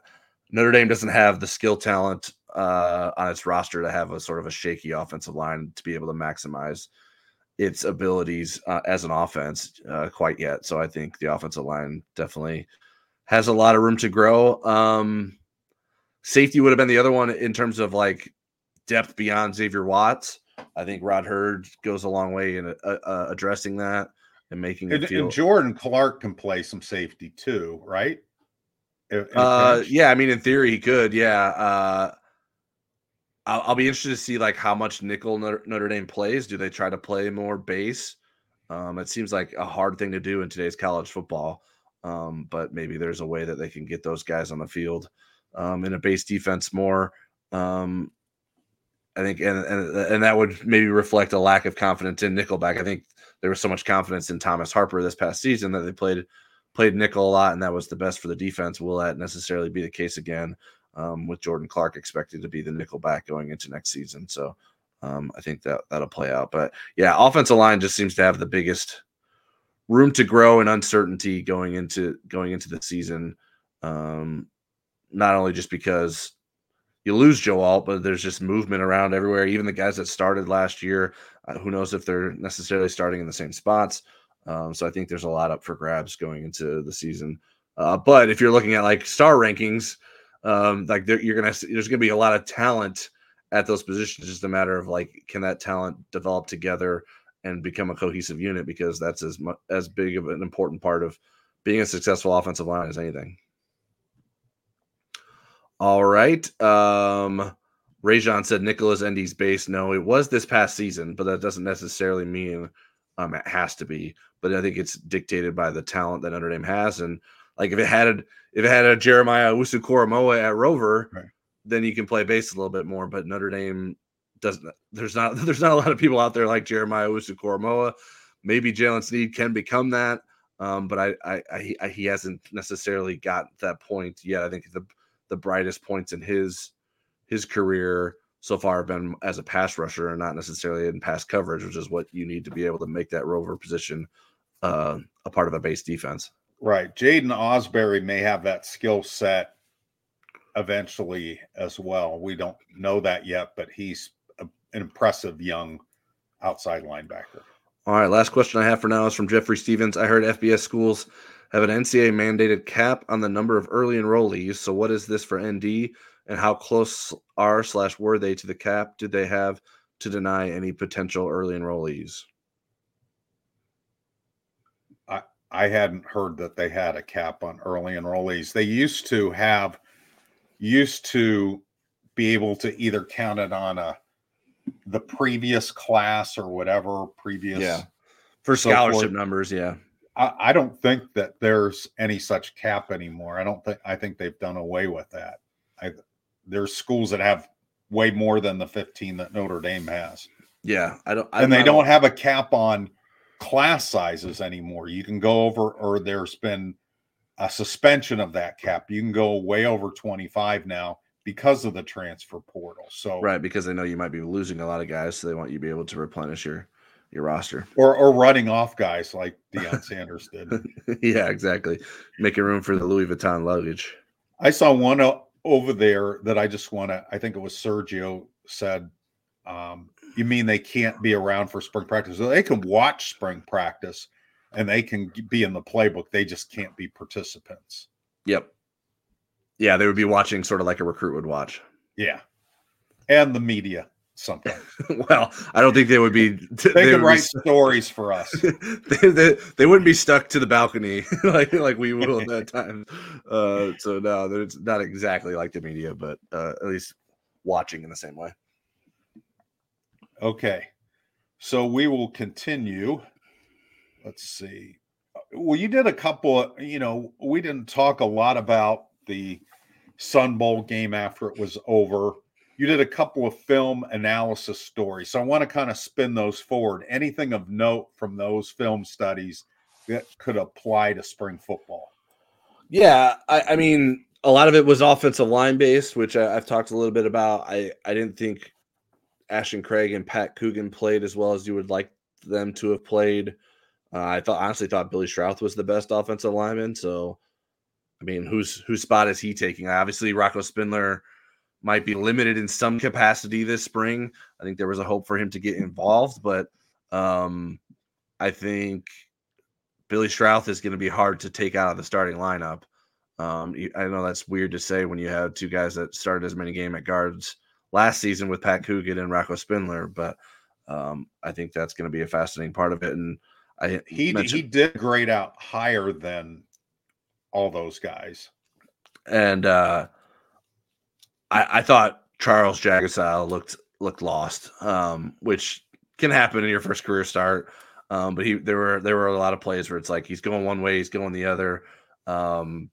[SPEAKER 4] Notre Dame doesn't have the skill talent uh, on its roster to have a sort of a shaky offensive line to be able to maximize its abilities uh, as an offense uh, quite yet. So I think the offensive line definitely has a lot of room to grow. Um, safety would have been the other one in terms of like depth beyond Xavier Watts. I think Rod Heard goes a long way in uh, uh, addressing that and making
[SPEAKER 3] And,
[SPEAKER 4] it feel.
[SPEAKER 3] and Jordan Clark can play some safety too, right? In- in
[SPEAKER 4] Uh, yeah, I mean, in theory, he could. Yeah, uh, I'll, I'll be interested to see like how much nickel Notre, Dame plays. Do they try to play more base? Um, it seems like a hard thing to do in today's college football, um, but maybe there's a way that they can get those guys on the field um, in a base defense more. Um, I think, and, and and that would maybe reflect a lack of confidence in Nickelback. I think there was so much confidence in Thomas Harper this past season that they played played nickel a lot, and that was the best for the defense. Will that necessarily be the case again um, with Jordan Clark expected to be the nickel back going into next season? So um, I think that that'll play out. But yeah, offensive line just seems to have the biggest room to grow and uncertainty going into going into the season. Um, not only just because you lose Joe Alt, but there's just movement around everywhere. Even the guys that started last year, uh, who knows if they're necessarily starting in the same spots. Um, so I think there's a lot up for grabs going into the season. Uh, but if you're looking at like star rankings, um, like there, you're gonna there's gonna be a lot of talent at those positions. It's just a matter of like can that talent develop together and become a cohesive unit because that's as much as big of an important part of being a successful offensive line as anything. All right. Um Rajon said Nicholas Endy's base. No, it was this past season, but that doesn't necessarily mean um it has to be. But I think it's dictated by the talent that Notre Dame has. And like if it had if it had a Jeremiah Owusu-Koramoah at Rover,
[SPEAKER 3] Right.
[SPEAKER 4] then you can play base a little bit more. But Notre Dame doesn't there's not *laughs* there's not a lot of people out there like Jeremiah Owusu-Koramoah. Maybe Jaylen Sneed can become that. Um, but I, I, I, I he hasn't necessarily got that point yet. I think the the brightest points in his his career so far have been as a pass rusher and not necessarily in pass coverage, which is what you need to be able to make that rover position uh, a part of a base defense.
[SPEAKER 3] Right. Jaiden Ausberry may have that skill set eventually as well. We don't know that yet, but he's a, an impressive young outside linebacker.
[SPEAKER 4] All right, last question I have for now is from Jeffrey Stevens. I heard FBS schools have an NCAA mandated cap on the number of early enrollees. So, what is this for ND, and how close are slash were they to the cap? Did they have to deny any potential early enrollees?
[SPEAKER 3] I hadn't heard that they had a cap on early enrollees. They used to have used to be able to either count it on a the previous class or whatever previous
[SPEAKER 4] Yeah. For scholarship numbers, yeah.
[SPEAKER 3] I, I don't think that there's any such cap anymore. I don't think I think they've done away with that. I there's schools that have way more than the 15 that Notre Dame has.
[SPEAKER 4] Yeah. I don't I
[SPEAKER 3] and they
[SPEAKER 4] I
[SPEAKER 3] don't have a cap on class sizes anymore. You can go over, or there's been a suspension of that cap. You can go way over 25 now because of the transfer portal. So,
[SPEAKER 4] right because they know you might be losing a lot of guys, so they want you to be able to replenish your your roster.
[SPEAKER 3] or or running off guys like Deion *laughs* Sanders did.
[SPEAKER 4] yeah, exactly. Making room for the Louis Vuitton luggage.
[SPEAKER 3] I saw one over there that I just want to. I think it was Sergio said. Um, you mean they can't be around for spring practice? They can watch spring practice, and they can be in the playbook. They just can't be participants.
[SPEAKER 4] Yep. Yeah, they would be watching sort of like a recruit would watch.
[SPEAKER 3] Yeah, and the media sometimes *laughs*
[SPEAKER 4] well, I don't think they would be.
[SPEAKER 3] they,
[SPEAKER 4] they be
[SPEAKER 3] write stories for us. *laughs*
[SPEAKER 4] they, they, they wouldn't be stuck to the balcony *laughs* like like we will at that time. Uh, so no, it's not exactly like the media, but uh, at least watching in the same way.
[SPEAKER 3] Okay, so we will continue. let's see. Well, you did a couple of, you know, we didn't talk a lot about the Sun Bowl game after it was over. You did a couple of film analysis stories. So I want to kind of spin those forward. Anything of note from those film studies that could apply to spring football?
[SPEAKER 4] Yeah, I, I mean, a lot of it was offensive line based, which I, have talked a little bit about. I, I didn't think Ashton Craig and Pat Coogan played as well as you would like them to have played. Uh, I thought honestly thought Billy Schrauth was the best offensive lineman. So, I mean, whose whose spot is he taking? Obviously, Rocco Spindler might be limited in some capacity this spring. I think there was a hope for him to get involved, but um, I think Billy Schrauth is going to be hard to take out of the starting lineup. Um, I know that's weird to say when you have two guys that started as many game at guards last season with Pat Coogan and Rocco Spindler, but um, I think that's going to be a fascinating part of it. And I
[SPEAKER 3] he he did grade out higher than all those guys,
[SPEAKER 4] and uh, I, I thought Charles Jagusah looked looked lost, um, which can happen in your first career start. Um, but he there were there were a lot of plays where it's like he's going one way, he's going the other. Um,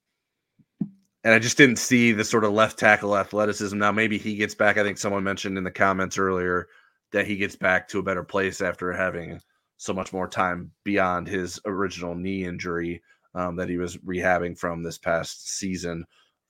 [SPEAKER 4] and I just didn't see the sort of left tackle athleticism. Now maybe he gets back. I think someone mentioned in the comments earlier that he gets back to a better place after having so much more time beyond his original knee injury um, that he was rehabbing from this past season.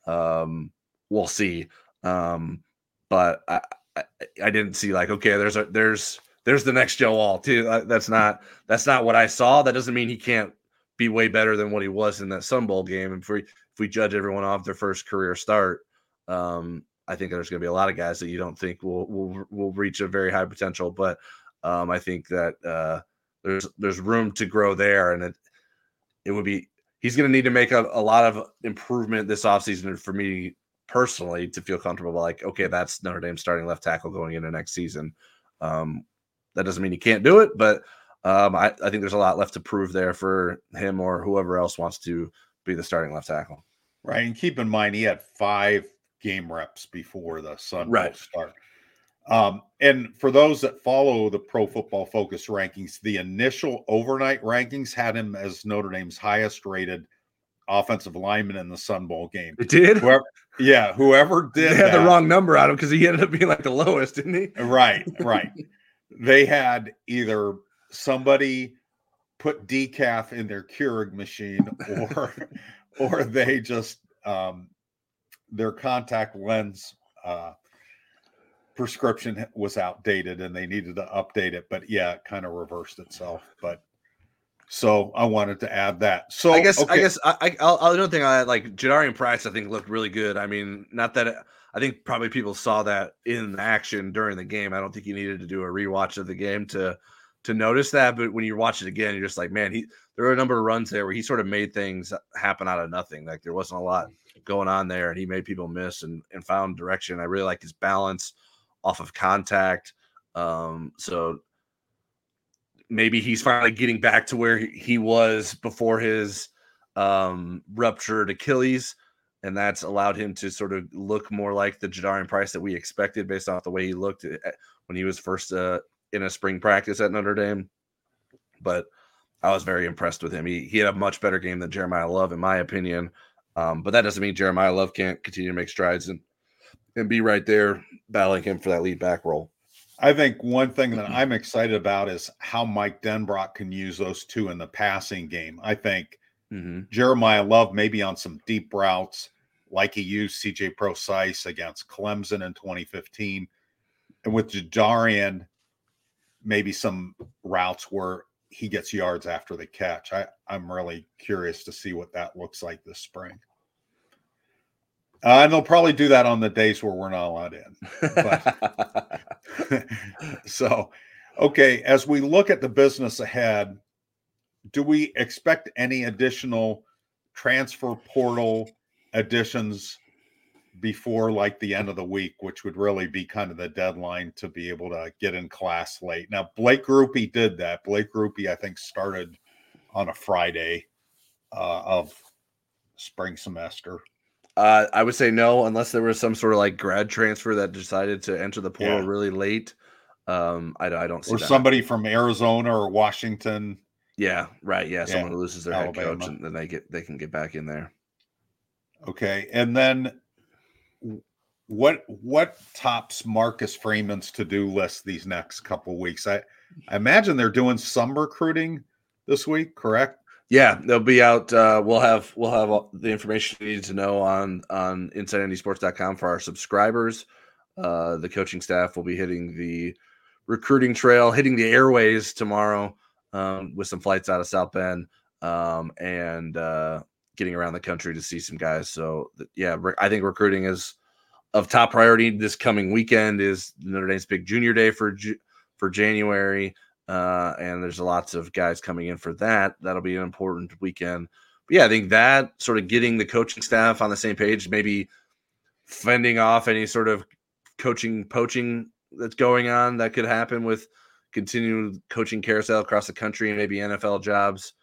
[SPEAKER 4] Um, we'll see. Um, but I, I, I, didn't see like okay, there's a there's there's the next Joe Alt too. That's not that's not what I saw. That doesn't mean he can't be way better than what he was in that Sun Bowl game. And for if we judge everyone off their first career start, um, I think there's going to be a lot of guys that you don't think will will will reach a very high potential. But um, I think that uh, there's there's room to grow there, and it it would be he's going to need to make a, a lot of improvement this offseason for me personally to feel comfortable. Like, okay, that's Notre Dame starting left tackle going into next season. Um, that doesn't mean he can't do it, but um, I, I think there's a lot left to prove there for him or whoever else wants to be the starting left tackle.
[SPEAKER 3] Right. And keep in mind, he had five game reps before the Sun right. start. Um, and for those that follow the Pro Football Focus rankings, the initial overnight rankings had him as Notre Dame's highest rated offensive lineman in the Sun Bowl game.
[SPEAKER 4] It did?
[SPEAKER 3] Whoever, yeah, whoever did.
[SPEAKER 4] They had that, the wrong number on him because he ended up being like the lowest, didn't he?
[SPEAKER 3] Right, right. they had either somebody put decaf in their Keurig machine or *laughs* *laughs* or they just um, their contact lens uh, prescription was outdated and they needed to update it. But yeah, it kind of reversed itself. But so I wanted to add that. So
[SPEAKER 4] I guess okay. I guess I, I I'll, another thing I like Jadarian Price I think looked really good. I mean, not that it, I think probably people saw that in action during the game. I don't think you needed to do a rewatch of the game to to notice that, but when you watch it again, you're just like, man, he there were a number of runs there where he sort of made things happen out of nothing. Like there wasn't a lot going on there, and he made people miss and and found direction. I really like his balance off of contact. Um, so maybe he's finally getting back to where he was before his um, ruptured Achilles, and that's allowed him to sort of look more like the Jadarian Price that we expected based off the way he looked eh, when he was first uh, in a spring practice at Notre Dame. But I was very impressed with him. He he had a much better game than Jeremiyah Love, in my opinion. Um, but that doesn't mean Jeremiyah Love can't continue to make strides and and be right there battling him for that lead back role.
[SPEAKER 3] I think one thing that I'm excited about is how Mike Denbrock can use those two in the passing game. I think mm-hmm. Jeremiyah Love maybe on some deep routes, like he used CJ Prosise against Clemson in 2015. And with Jadarian, maybe some routes where he gets yards after the catch. I, I'm really curious to see what that looks like this spring. Uh, and they'll probably do that on the days where we're not allowed in. But, *laughs* so, okay, as we look at the business ahead, do we expect any additional transfer portal additions before like the end of the week, which would really be kind of the deadline to be able to get in class late. Now, Blake Grupe did that. Blake Grupe, I think, started on a Friday uh, of spring semester.
[SPEAKER 4] Uh, I would say no, unless there was some sort of like grad transfer that decided to enter the portal yeah. really late. Um, I, I don't see
[SPEAKER 3] or
[SPEAKER 4] that.
[SPEAKER 3] somebody from Arizona or Washington
[SPEAKER 4] Yeah, right. Yeah, someone who loses their head coach and then they get they can get back in there.
[SPEAKER 3] Okay, and then what what tops Marcus Freeman's to do list these next couple weeks? I I imagine they're doing some recruiting this week, correct?
[SPEAKER 4] Yeah, they'll be out. Uh, we'll have we'll have the information you need to know on on InsideNDSports.com for our subscribers. Uh, the coaching staff will be hitting the recruiting trail, hitting the airways tomorrow um, with some flights out of South Bend um, and uh, getting around the country to see some guys. So yeah, I think recruiting is of top priority this coming weekend. Is Notre Dame's big Junior Day for for January uh, and there's lots of guys coming in for that. That'll be an important weekend. But yeah, I think that sort of getting the coaching staff on the same page, maybe fending off any sort of coaching poaching that's going on that could happen with continued coaching carousel across the country and maybe NFL jobs.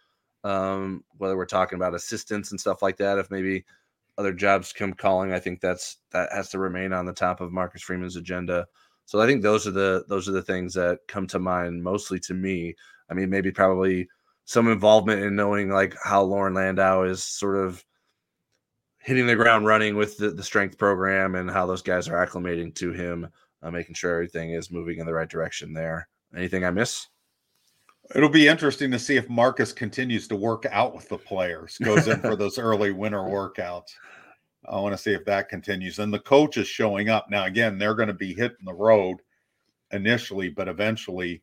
[SPEAKER 4] Um, whether we're talking about assistants and stuff like that, if maybe other jobs come calling, I think that's that has to remain on the top of Marcus Freeman's agenda. So I think those are the those are the things that come to mind mostly to me. I mean, maybe probably some involvement in knowing like how Loren Landow is sort of hitting the ground running with the, the strength program and how those guys are acclimating to him, uh, making sure everything is moving in the right direction there. Anything I miss?
[SPEAKER 3] It'll be interesting to see if Marcus continues to work out with the players, goes in for *laughs* those early winter workouts. I want to see if that continues. And the coach is showing up. Now, again, they're going to be hitting the road initially, but eventually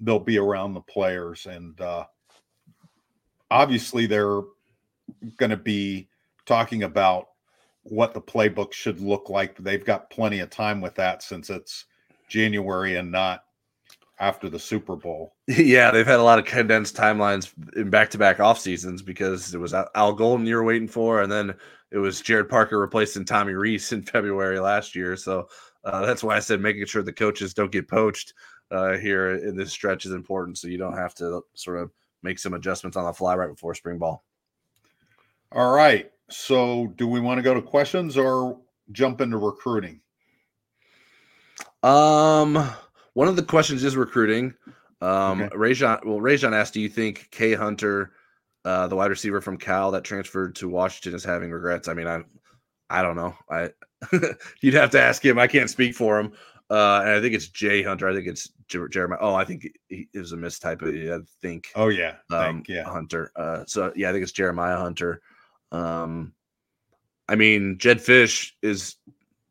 [SPEAKER 3] they'll be around the players. And uh, obviously, they're going to be talking about what the playbook should look like. They've got plenty of time with that since it's January and not after the Super Bowl. *laughs*
[SPEAKER 4] yeah, they've had a lot of condensed timelines in back-to-back off seasons because it was Al- Al Golden you were waiting for, and then it was Gerad Parker replacing Tommy Rees in *laughs* February last year. So uh, that's why I said making sure the coaches don't get poached uh, here in this stretch is important, so you don't have to sort of make some adjustments on the fly right before spring ball.
[SPEAKER 3] All right. So, do we want to go to questions or jump into recruiting?
[SPEAKER 4] Um, one of the questions is recruiting. Um,
[SPEAKER 3] Okay.
[SPEAKER 4] Rajon, well, Rajon asked, "Do you think K Hunter, uh, the wide receiver from Cal that transferred to Washington, is having regrets?" I mean, I, I don't know. I, *laughs* you'd have to ask him. I can't speak for him. Uh, and I think it's Jay Hunter. I think it's Jer- Jeremiah. Oh, I think he, it was a mistype. I think
[SPEAKER 3] Oh, yeah.
[SPEAKER 4] um,
[SPEAKER 3] Thank, yeah.
[SPEAKER 4] Hunter. Uh, so yeah, I think it's Jeremiah Hunter. Um, I mean, Jedd Fisch is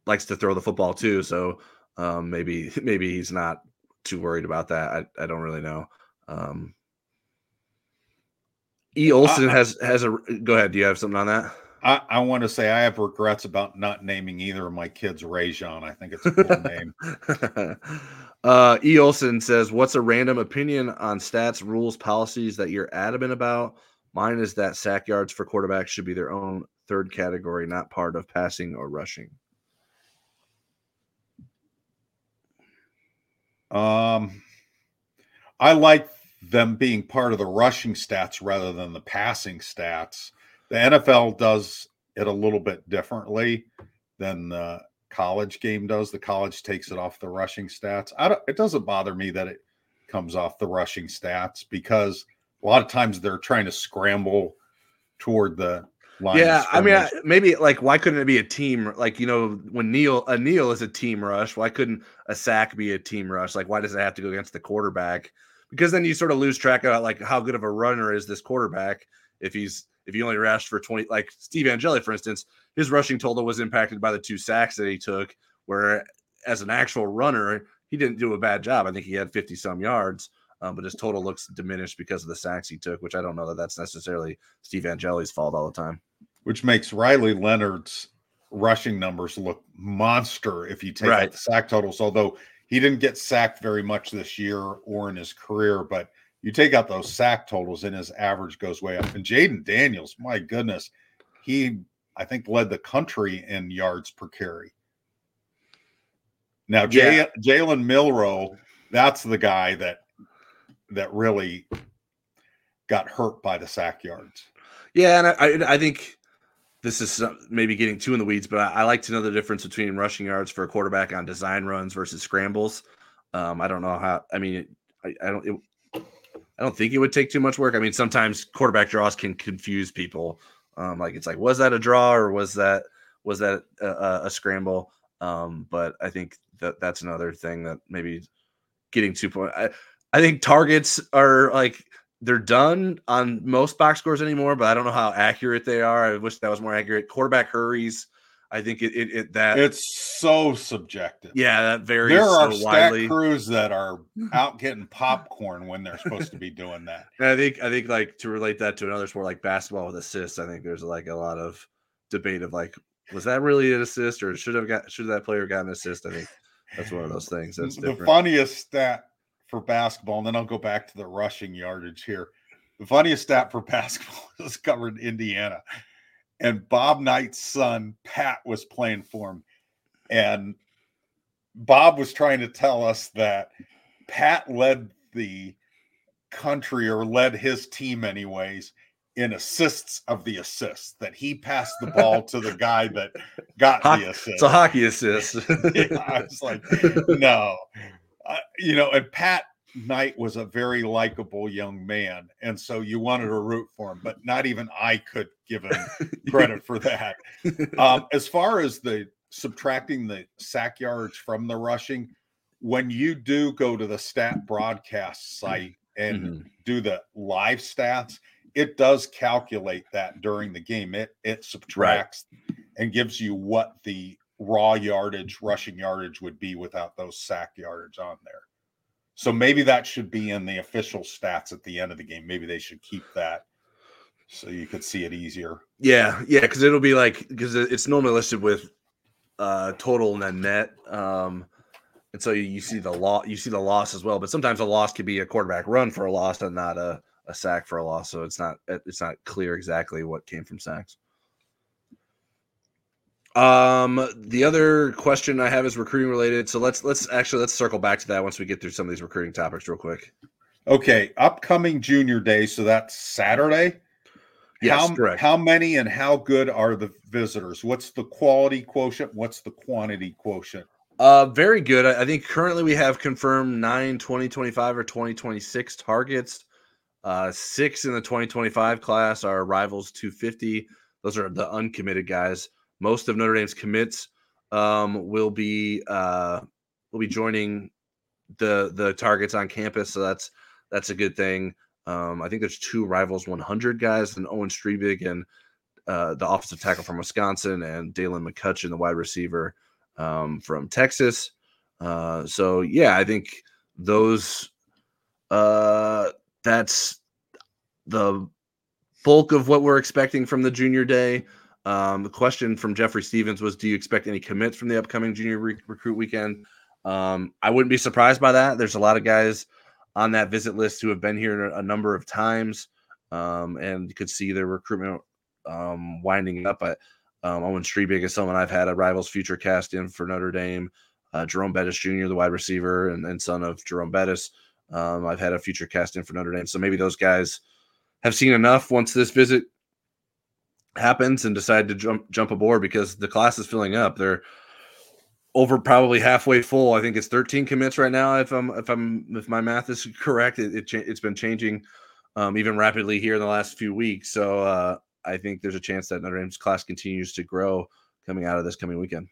[SPEAKER 4] likes to throw the football too, so um, maybe *laughs* maybe he's not too worried about that. I, I don't really know. Um, E. Olson has has a. Go ahead. Do you have something on that?
[SPEAKER 3] I, I want to say I have regrets about not naming either of my kids Rajon. I think it's a cool name. *laughs*
[SPEAKER 4] uh, E. Olson says, "What's a random opinion on stats, rules, policies that you're adamant about?" Mine is that sack yards for quarterbacks should be their own third category, not part of passing or rushing.
[SPEAKER 3] Um, I like them being part of the rushing stats rather than the passing stats. The NFL does it a little bit differently than the college game does. The college takes it off the rushing stats. I don't, it doesn't bother me that it comes off the rushing stats because a lot of times they're trying to scramble toward the
[SPEAKER 4] yeah, I mean, I, maybe like why couldn't it be a team? Like you know, when kneel a kneel is a team rush, why couldn't a sack be a team rush? Like why does it have to go against the quarterback? Because then you sort of lose track of like how good of a runner is this quarterback if he's if he only rushed for twenty. Like Steve Angeli, for instance, his rushing total was impacted by the two sacks that he took. Where as an actual runner, he didn't do a bad job. I think he had fifty some yards. Um, but his total looks diminished because of the sacks he took, which I don't know that that's necessarily Steve Angeli's fault all the time.
[SPEAKER 3] Which makes Riley Leonard's rushing numbers look monster if you take
[SPEAKER 4] Right.
[SPEAKER 3] out the sack totals. Although he didn't get sacked very much this year or in his career, but you take out those sack totals and his average goes way up. And Jayden Daniels, my goodness, he I think led the country in yards per carry. Now, Jay, Jalen Milroe, that's the guy that that really got hurt by the sack yards.
[SPEAKER 4] Yeah, and I, I think this is maybe getting too in the weeds, but I, like to know the difference between rushing yards for a quarterback on design runs versus scrambles. Um, I don't know how. I mean, I, I don't. It, I don't think it would take too much work. I mean, sometimes quarterback draws can confuse people. Um, like it's like, was that a draw or was that was that a, a scramble? Um, but I think that that's another thing that maybe getting two point. I, I think targets are like they're done on most box scores anymore, but I don't know how accurate they are. I wish that was more accurate. Quarterback hurries. I think it, it, it that
[SPEAKER 3] it's so subjective.
[SPEAKER 4] Yeah, that varies.
[SPEAKER 3] There
[SPEAKER 4] so
[SPEAKER 3] are stat
[SPEAKER 4] widely.
[SPEAKER 3] crews that are *laughs* out getting popcorn when they're supposed to be doing that.
[SPEAKER 4] And I think I think like to relate that to another sport like basketball with assists, I think there's like a lot of debate of like, was that really an assist or should have got should that player gotten an assist? I think that's one of those things that's
[SPEAKER 3] the
[SPEAKER 4] different.
[SPEAKER 3] funniest stat for basketball, and then I'll go back to the rushing yardage here. The funniest stat for *laughs* basketball is covered in Indiana. And Bob Knight's son, Pat, was playing for him. And Bob was trying to tell us that Pat led the country or led his team, anyways, in assists of the assists, that he passed the ball to the *laughs* guy that got
[SPEAKER 4] Hoc-
[SPEAKER 3] the assist.
[SPEAKER 4] It's a hockey assist. *laughs*
[SPEAKER 3] Yeah, I was like, no, uh, you know, and Pat Knight was a very likable young man, and so you wanted to root for him, but not even I could give him *laughs* credit for that. *laughs* Um, as far as the subtracting the sack yards from the rushing, when you do go to the stat broadcast site and
[SPEAKER 4] Mhm.
[SPEAKER 3] do the live stats, it does calculate that during the game. It it subtracts and gives you what the raw yardage, rushing yardage would be without those sack yardage on there. So maybe that should be in the official stats at the end of the game. Maybe they should keep that so you could see it easier.
[SPEAKER 4] Yeah, yeah, because it'll be like because it's normally listed with uh total and then net. Um and so you, see the law you see the loss as well, but sometimes a loss could be a quarterback run for a loss and not a, a sack for a loss. So it's not it's not clear exactly what came from sacks. Um the other question I have is recruiting related. So let's let's actually let's circle back to that once we get through some of these recruiting topics real quick.
[SPEAKER 3] Okay, upcoming junior day. So that's Saturday.
[SPEAKER 4] Yes,
[SPEAKER 3] how,
[SPEAKER 4] correct.
[SPEAKER 3] How many and how good are the visitors? What's the quality quotient? What's the quantity quotient?
[SPEAKER 4] Uh, very good. I, I think currently we have confirmed nine 2025 or 2026 targets. Uh, six in the 2025 class are rivals 250. Those are the uncommitted guys. Most of Notre Dame's commits um, will be uh, will be joining the the targets on campus. So that's that's a good thing. Um, I think there's two rivals 100 guys, and Owen Strebig and uh, the offensive tackle from Wisconsin, and Daylan McCutcheon, the wide receiver um, from Texas. Uh, so yeah, I think those uh, that's the bulk of what we're expecting from the junior day. Um, the question from Jeffrey Stevens was, "Do you expect any commits from the upcoming junior re- recruit weekend?" Um, I wouldn't be surprised by that. There's a lot of guys on that visit list who have been here a, number of times, um, and you could see their recruitment um, winding up. But um, Owen Strebig is someone I've had a rivals future cast in for Notre Dame. Uh, Jerome Bettis Jr., the wide receiver and, and son of Jerome Bettis, um, I've had a future cast in for Notre Dame. So maybe those guys have seen enough once this visit happens and decide to jump jump aboard because the class is filling up. They're over probably halfway full. I think it's 13 commits right now. If I'm if I'm if my math is *laughs* correct, it, it it's been changing um, even rapidly here in the last few weeks. So uh, I think there's a chance that Notre Dame's class continues to grow coming out of this coming weekend.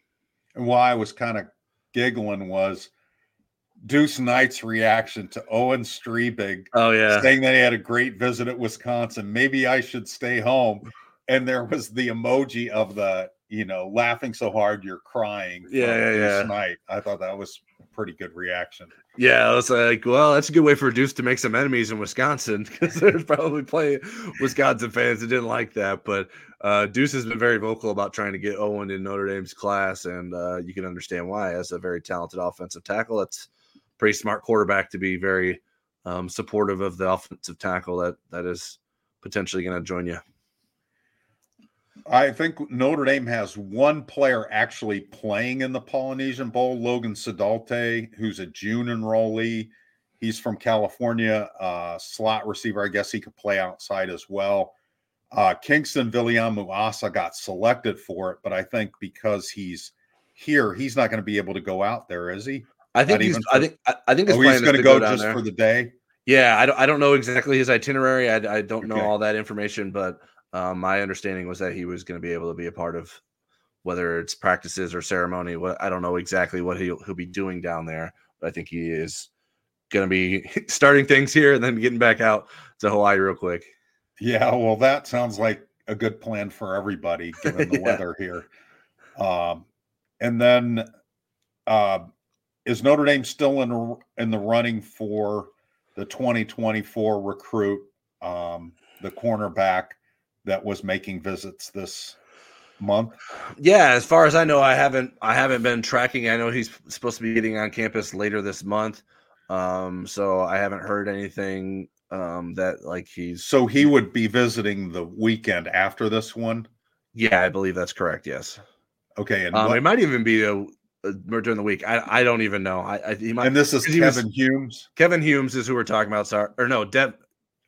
[SPEAKER 3] And why I was kind of giggling was Deuce Knight's reaction to Owen Strebig
[SPEAKER 4] Oh yeah,
[SPEAKER 3] saying that he had a great visit at Wisconsin. Maybe I should stay home. And there was the emoji of the, you know, laughing so hard you're crying.
[SPEAKER 4] Yeah, yeah, yeah.
[SPEAKER 3] Knight. I thought that was a pretty good reaction.
[SPEAKER 4] yeah. I was like, well, that's a good way for Deuce to make some enemies in Wisconsin *laughs* because there's probably plenty Wisconsin fans that didn't like that. But uh, Deuce has been very vocal about trying to get Owen in Notre Dame's class, and uh, you can understand why. As a very talented offensive tackle, that's a pretty smart quarterback to be very um, supportive of the offensive tackle that that is potentially going to join you.
[SPEAKER 3] I think Notre Dame has one player actually playing in the Polynesian Bowl, Logan Saldate, who's a June enrollee. He's from California, uh, slot receiver. I guess he could play outside as well. Uh, Kingston Viliamu-Asa got selected for it, but I think because he's here, he's not going to be able to go out there, is he?
[SPEAKER 4] I think
[SPEAKER 3] Not
[SPEAKER 4] he's.
[SPEAKER 3] even
[SPEAKER 4] I think. I, I think
[SPEAKER 3] Oh, he's going to go
[SPEAKER 4] down
[SPEAKER 3] just
[SPEAKER 4] there.
[SPEAKER 3] for the day.
[SPEAKER 4] Yeah, I don't, I don't know exactly his itinerary. I, I don't know
[SPEAKER 3] Okay.
[SPEAKER 4] all that information, but um, my understanding was that he was going to be able to be a part of whether it's practices or ceremony. What I don't know exactly what he'll, he'll be doing down there, but I think he is going to be *laughs* starting things here and then getting back out to Hawaii real quick.
[SPEAKER 3] Yeah, well, that sounds like a good plan for everybody *laughs* given the
[SPEAKER 4] Yeah.
[SPEAKER 3] weather here. Um, and then, uh, is Notre Dame still in in the running for the 2024 recruit, um, the cornerback that was making visits this month?
[SPEAKER 4] Yeah, as far as I know, I haven't I haven't been tracking. I know he's supposed to be getting on campus later this month, um, so I haven't heard anything um, that like he's.
[SPEAKER 3] So he would be visiting the weekend after this one.
[SPEAKER 4] Yeah, I believe that's correct. Yes,
[SPEAKER 3] Okay, and
[SPEAKER 4] um,
[SPEAKER 3] what-
[SPEAKER 4] it might even be a, a during the week. I I don't even know. I, I he might.
[SPEAKER 3] and this is
[SPEAKER 4] he was-
[SPEAKER 3] Kevin Humes.
[SPEAKER 4] Kevin Humes is who we're talking about. Sorry, or no, Dev.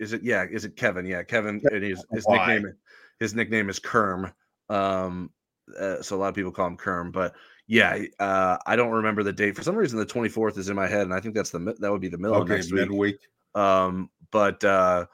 [SPEAKER 4] Is it? Yeah, is it Kevin? Yeah, Kevin. And his his
[SPEAKER 3] Why?
[SPEAKER 4] nickname. His nickname is Kerm. Um, uh, so a lot of people call him Kerm. But yeah, uh, I don't remember the date for some reason. The twenty fourth is in my head, and I think that's the that would be the middle of
[SPEAKER 3] Okay,
[SPEAKER 4] next week.
[SPEAKER 3] midweek.
[SPEAKER 4] Um, but uh,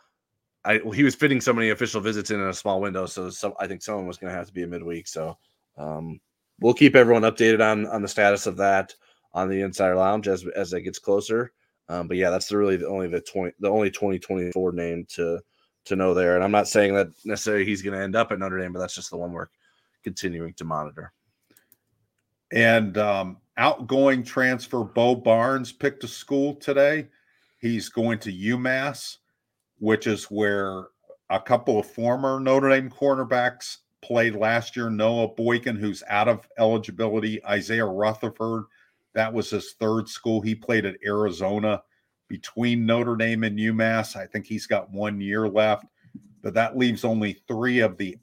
[SPEAKER 4] I well, he was fitting so many official visits in, in a small window, so some, I think someone was going to have to be a midweek. So um, we'll keep everyone updated on on the status of that on the Insider Lounge as as it gets closer. Um, but yeah, that's really the only the twenty the only twenty twenty four name to to know there. And I'm not saying that necessarily he's going to end up at Notre Dame, but that's just the one we're continuing to monitor.
[SPEAKER 3] And um, outgoing transfer Bo Barnes picked a school today. He's going to UMass, which is where a couple of former Notre Dame cornerbacks played last year. Noah Boykin, who's out of eligibility, Isaiah Rutherford, that was his third school. He played at Arizona between Notre Dame and UMass. I think he's got one year left, but that leaves only three of the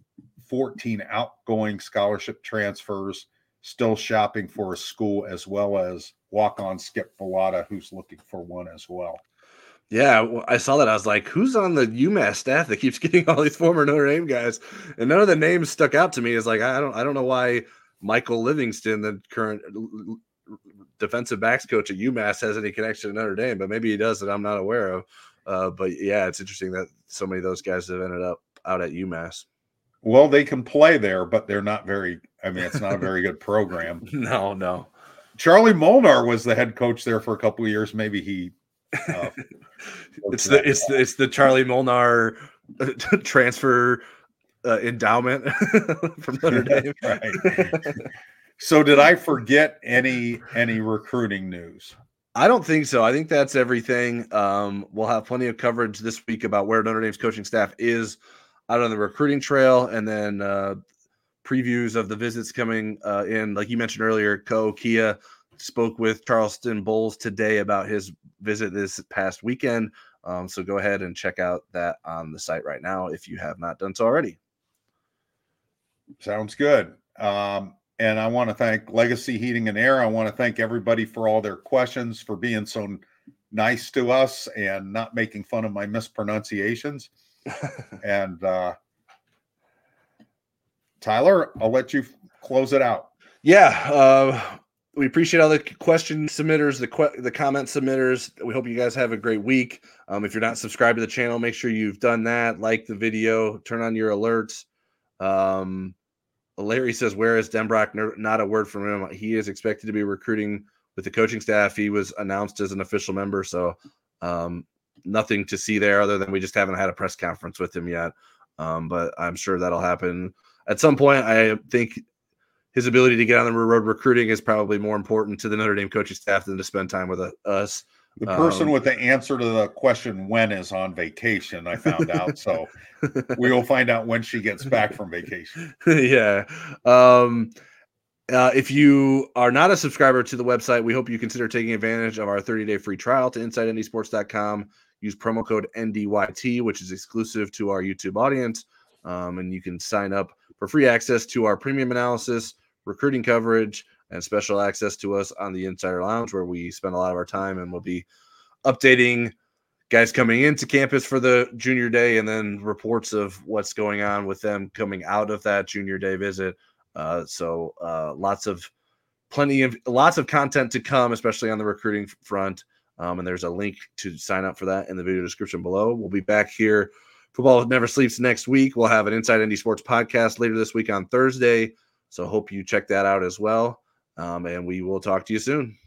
[SPEAKER 3] 14 outgoing scholarship transfers still shopping for a school, as well as walk on Skip Vallada, who's looking for one as well.
[SPEAKER 4] Yeah, I saw that. I was like, "Who's on the UMass staff that keeps *laughs* getting all these former Notre Dame guys?" And none of the names stuck out to me. Is like, I don't, I don't know why Michael Livingston, the current defensive backs coach at UMass, has any connection to Notre Dame, but maybe he does that I'm not aware of. Uh, but yeah, it's interesting that so many of those guys have ended up out at UMass.
[SPEAKER 3] Well, they can play there, but they're not very, I mean, it's not a very good program. *laughs*
[SPEAKER 4] No, no,
[SPEAKER 3] Charlie Molnar was the head coach there for a couple of years. Maybe he. Uh, *laughs*
[SPEAKER 4] it's the it's the, it's the Charlie Molnar uh, *laughs* transfer uh, endowment from Notre Dame.
[SPEAKER 3] right. So, did I forget any any recruiting news?
[SPEAKER 4] I don't think so. I think that's everything. Um, we'll have plenty of coverage this week about where Notre Dame's coaching staff is out on the recruiting trail, and then uh, previews of the visits coming uh, in. Like you mentioned earlier, Ko Kia spoke with Charleston Bowles today about his visit this past weekend. Um, so go ahead and check out that on the site right now if you have not done so already.
[SPEAKER 3] Sounds good. Um, and I want to thank Legacy Heating and Air. I want to thank everybody for all their questions, for being so nice to us and not making fun of my mispronunciations. *laughs* and uh, Tyler, I'll let you close it out.
[SPEAKER 4] Yeah, uh, we appreciate all the question submitters, the que- the comment submitters. We hope you guys have a great week. Um, if you're not subscribed to the channel, make sure you've done that. Like the video, turn on your alerts. Um, Larry says, "Where is Denbrock? No- Not a word from him. He is expected to be recruiting with the coaching staff. He was announced as an official member, so um, nothing to see there other than we just haven't had a press conference with him yet. Um, but I'm sure that'll happen at some point. I think his ability to get on the road recruiting is probably more important to the Notre Dame coaching staff than to spend time with uh, us.
[SPEAKER 3] The person
[SPEAKER 4] Um,
[SPEAKER 3] with the answer to the question when is on vacation, I found out. So *laughs* we will find out when she gets back from vacation. *laughs*
[SPEAKER 4] yeah. Um, uh, if you are not a subscriber to the website, we hope you consider taking advantage of our 30 day free trial to InsideNDSports.com. Use promo code NDYT, which is exclusive to our YouTube audience. Um, and you can sign up for free access to our premium analysis, recruiting coverage, and special access to us on the Insider Lounge, where we spend a lot of our time and we'll be updating guys coming into campus for the junior day and then reports of what's going on with them coming out of that junior day visit. Uh, so uh, lots of plenty of lots of content to come, especially on the recruiting front. Um, and there's a link to sign up for that in the video description below. We'll be back here. Football never sleeps next week. We'll have an Inside ND Sports podcast later this week on Thursday. So hope you check that out as well. Um, and we will talk to you soon.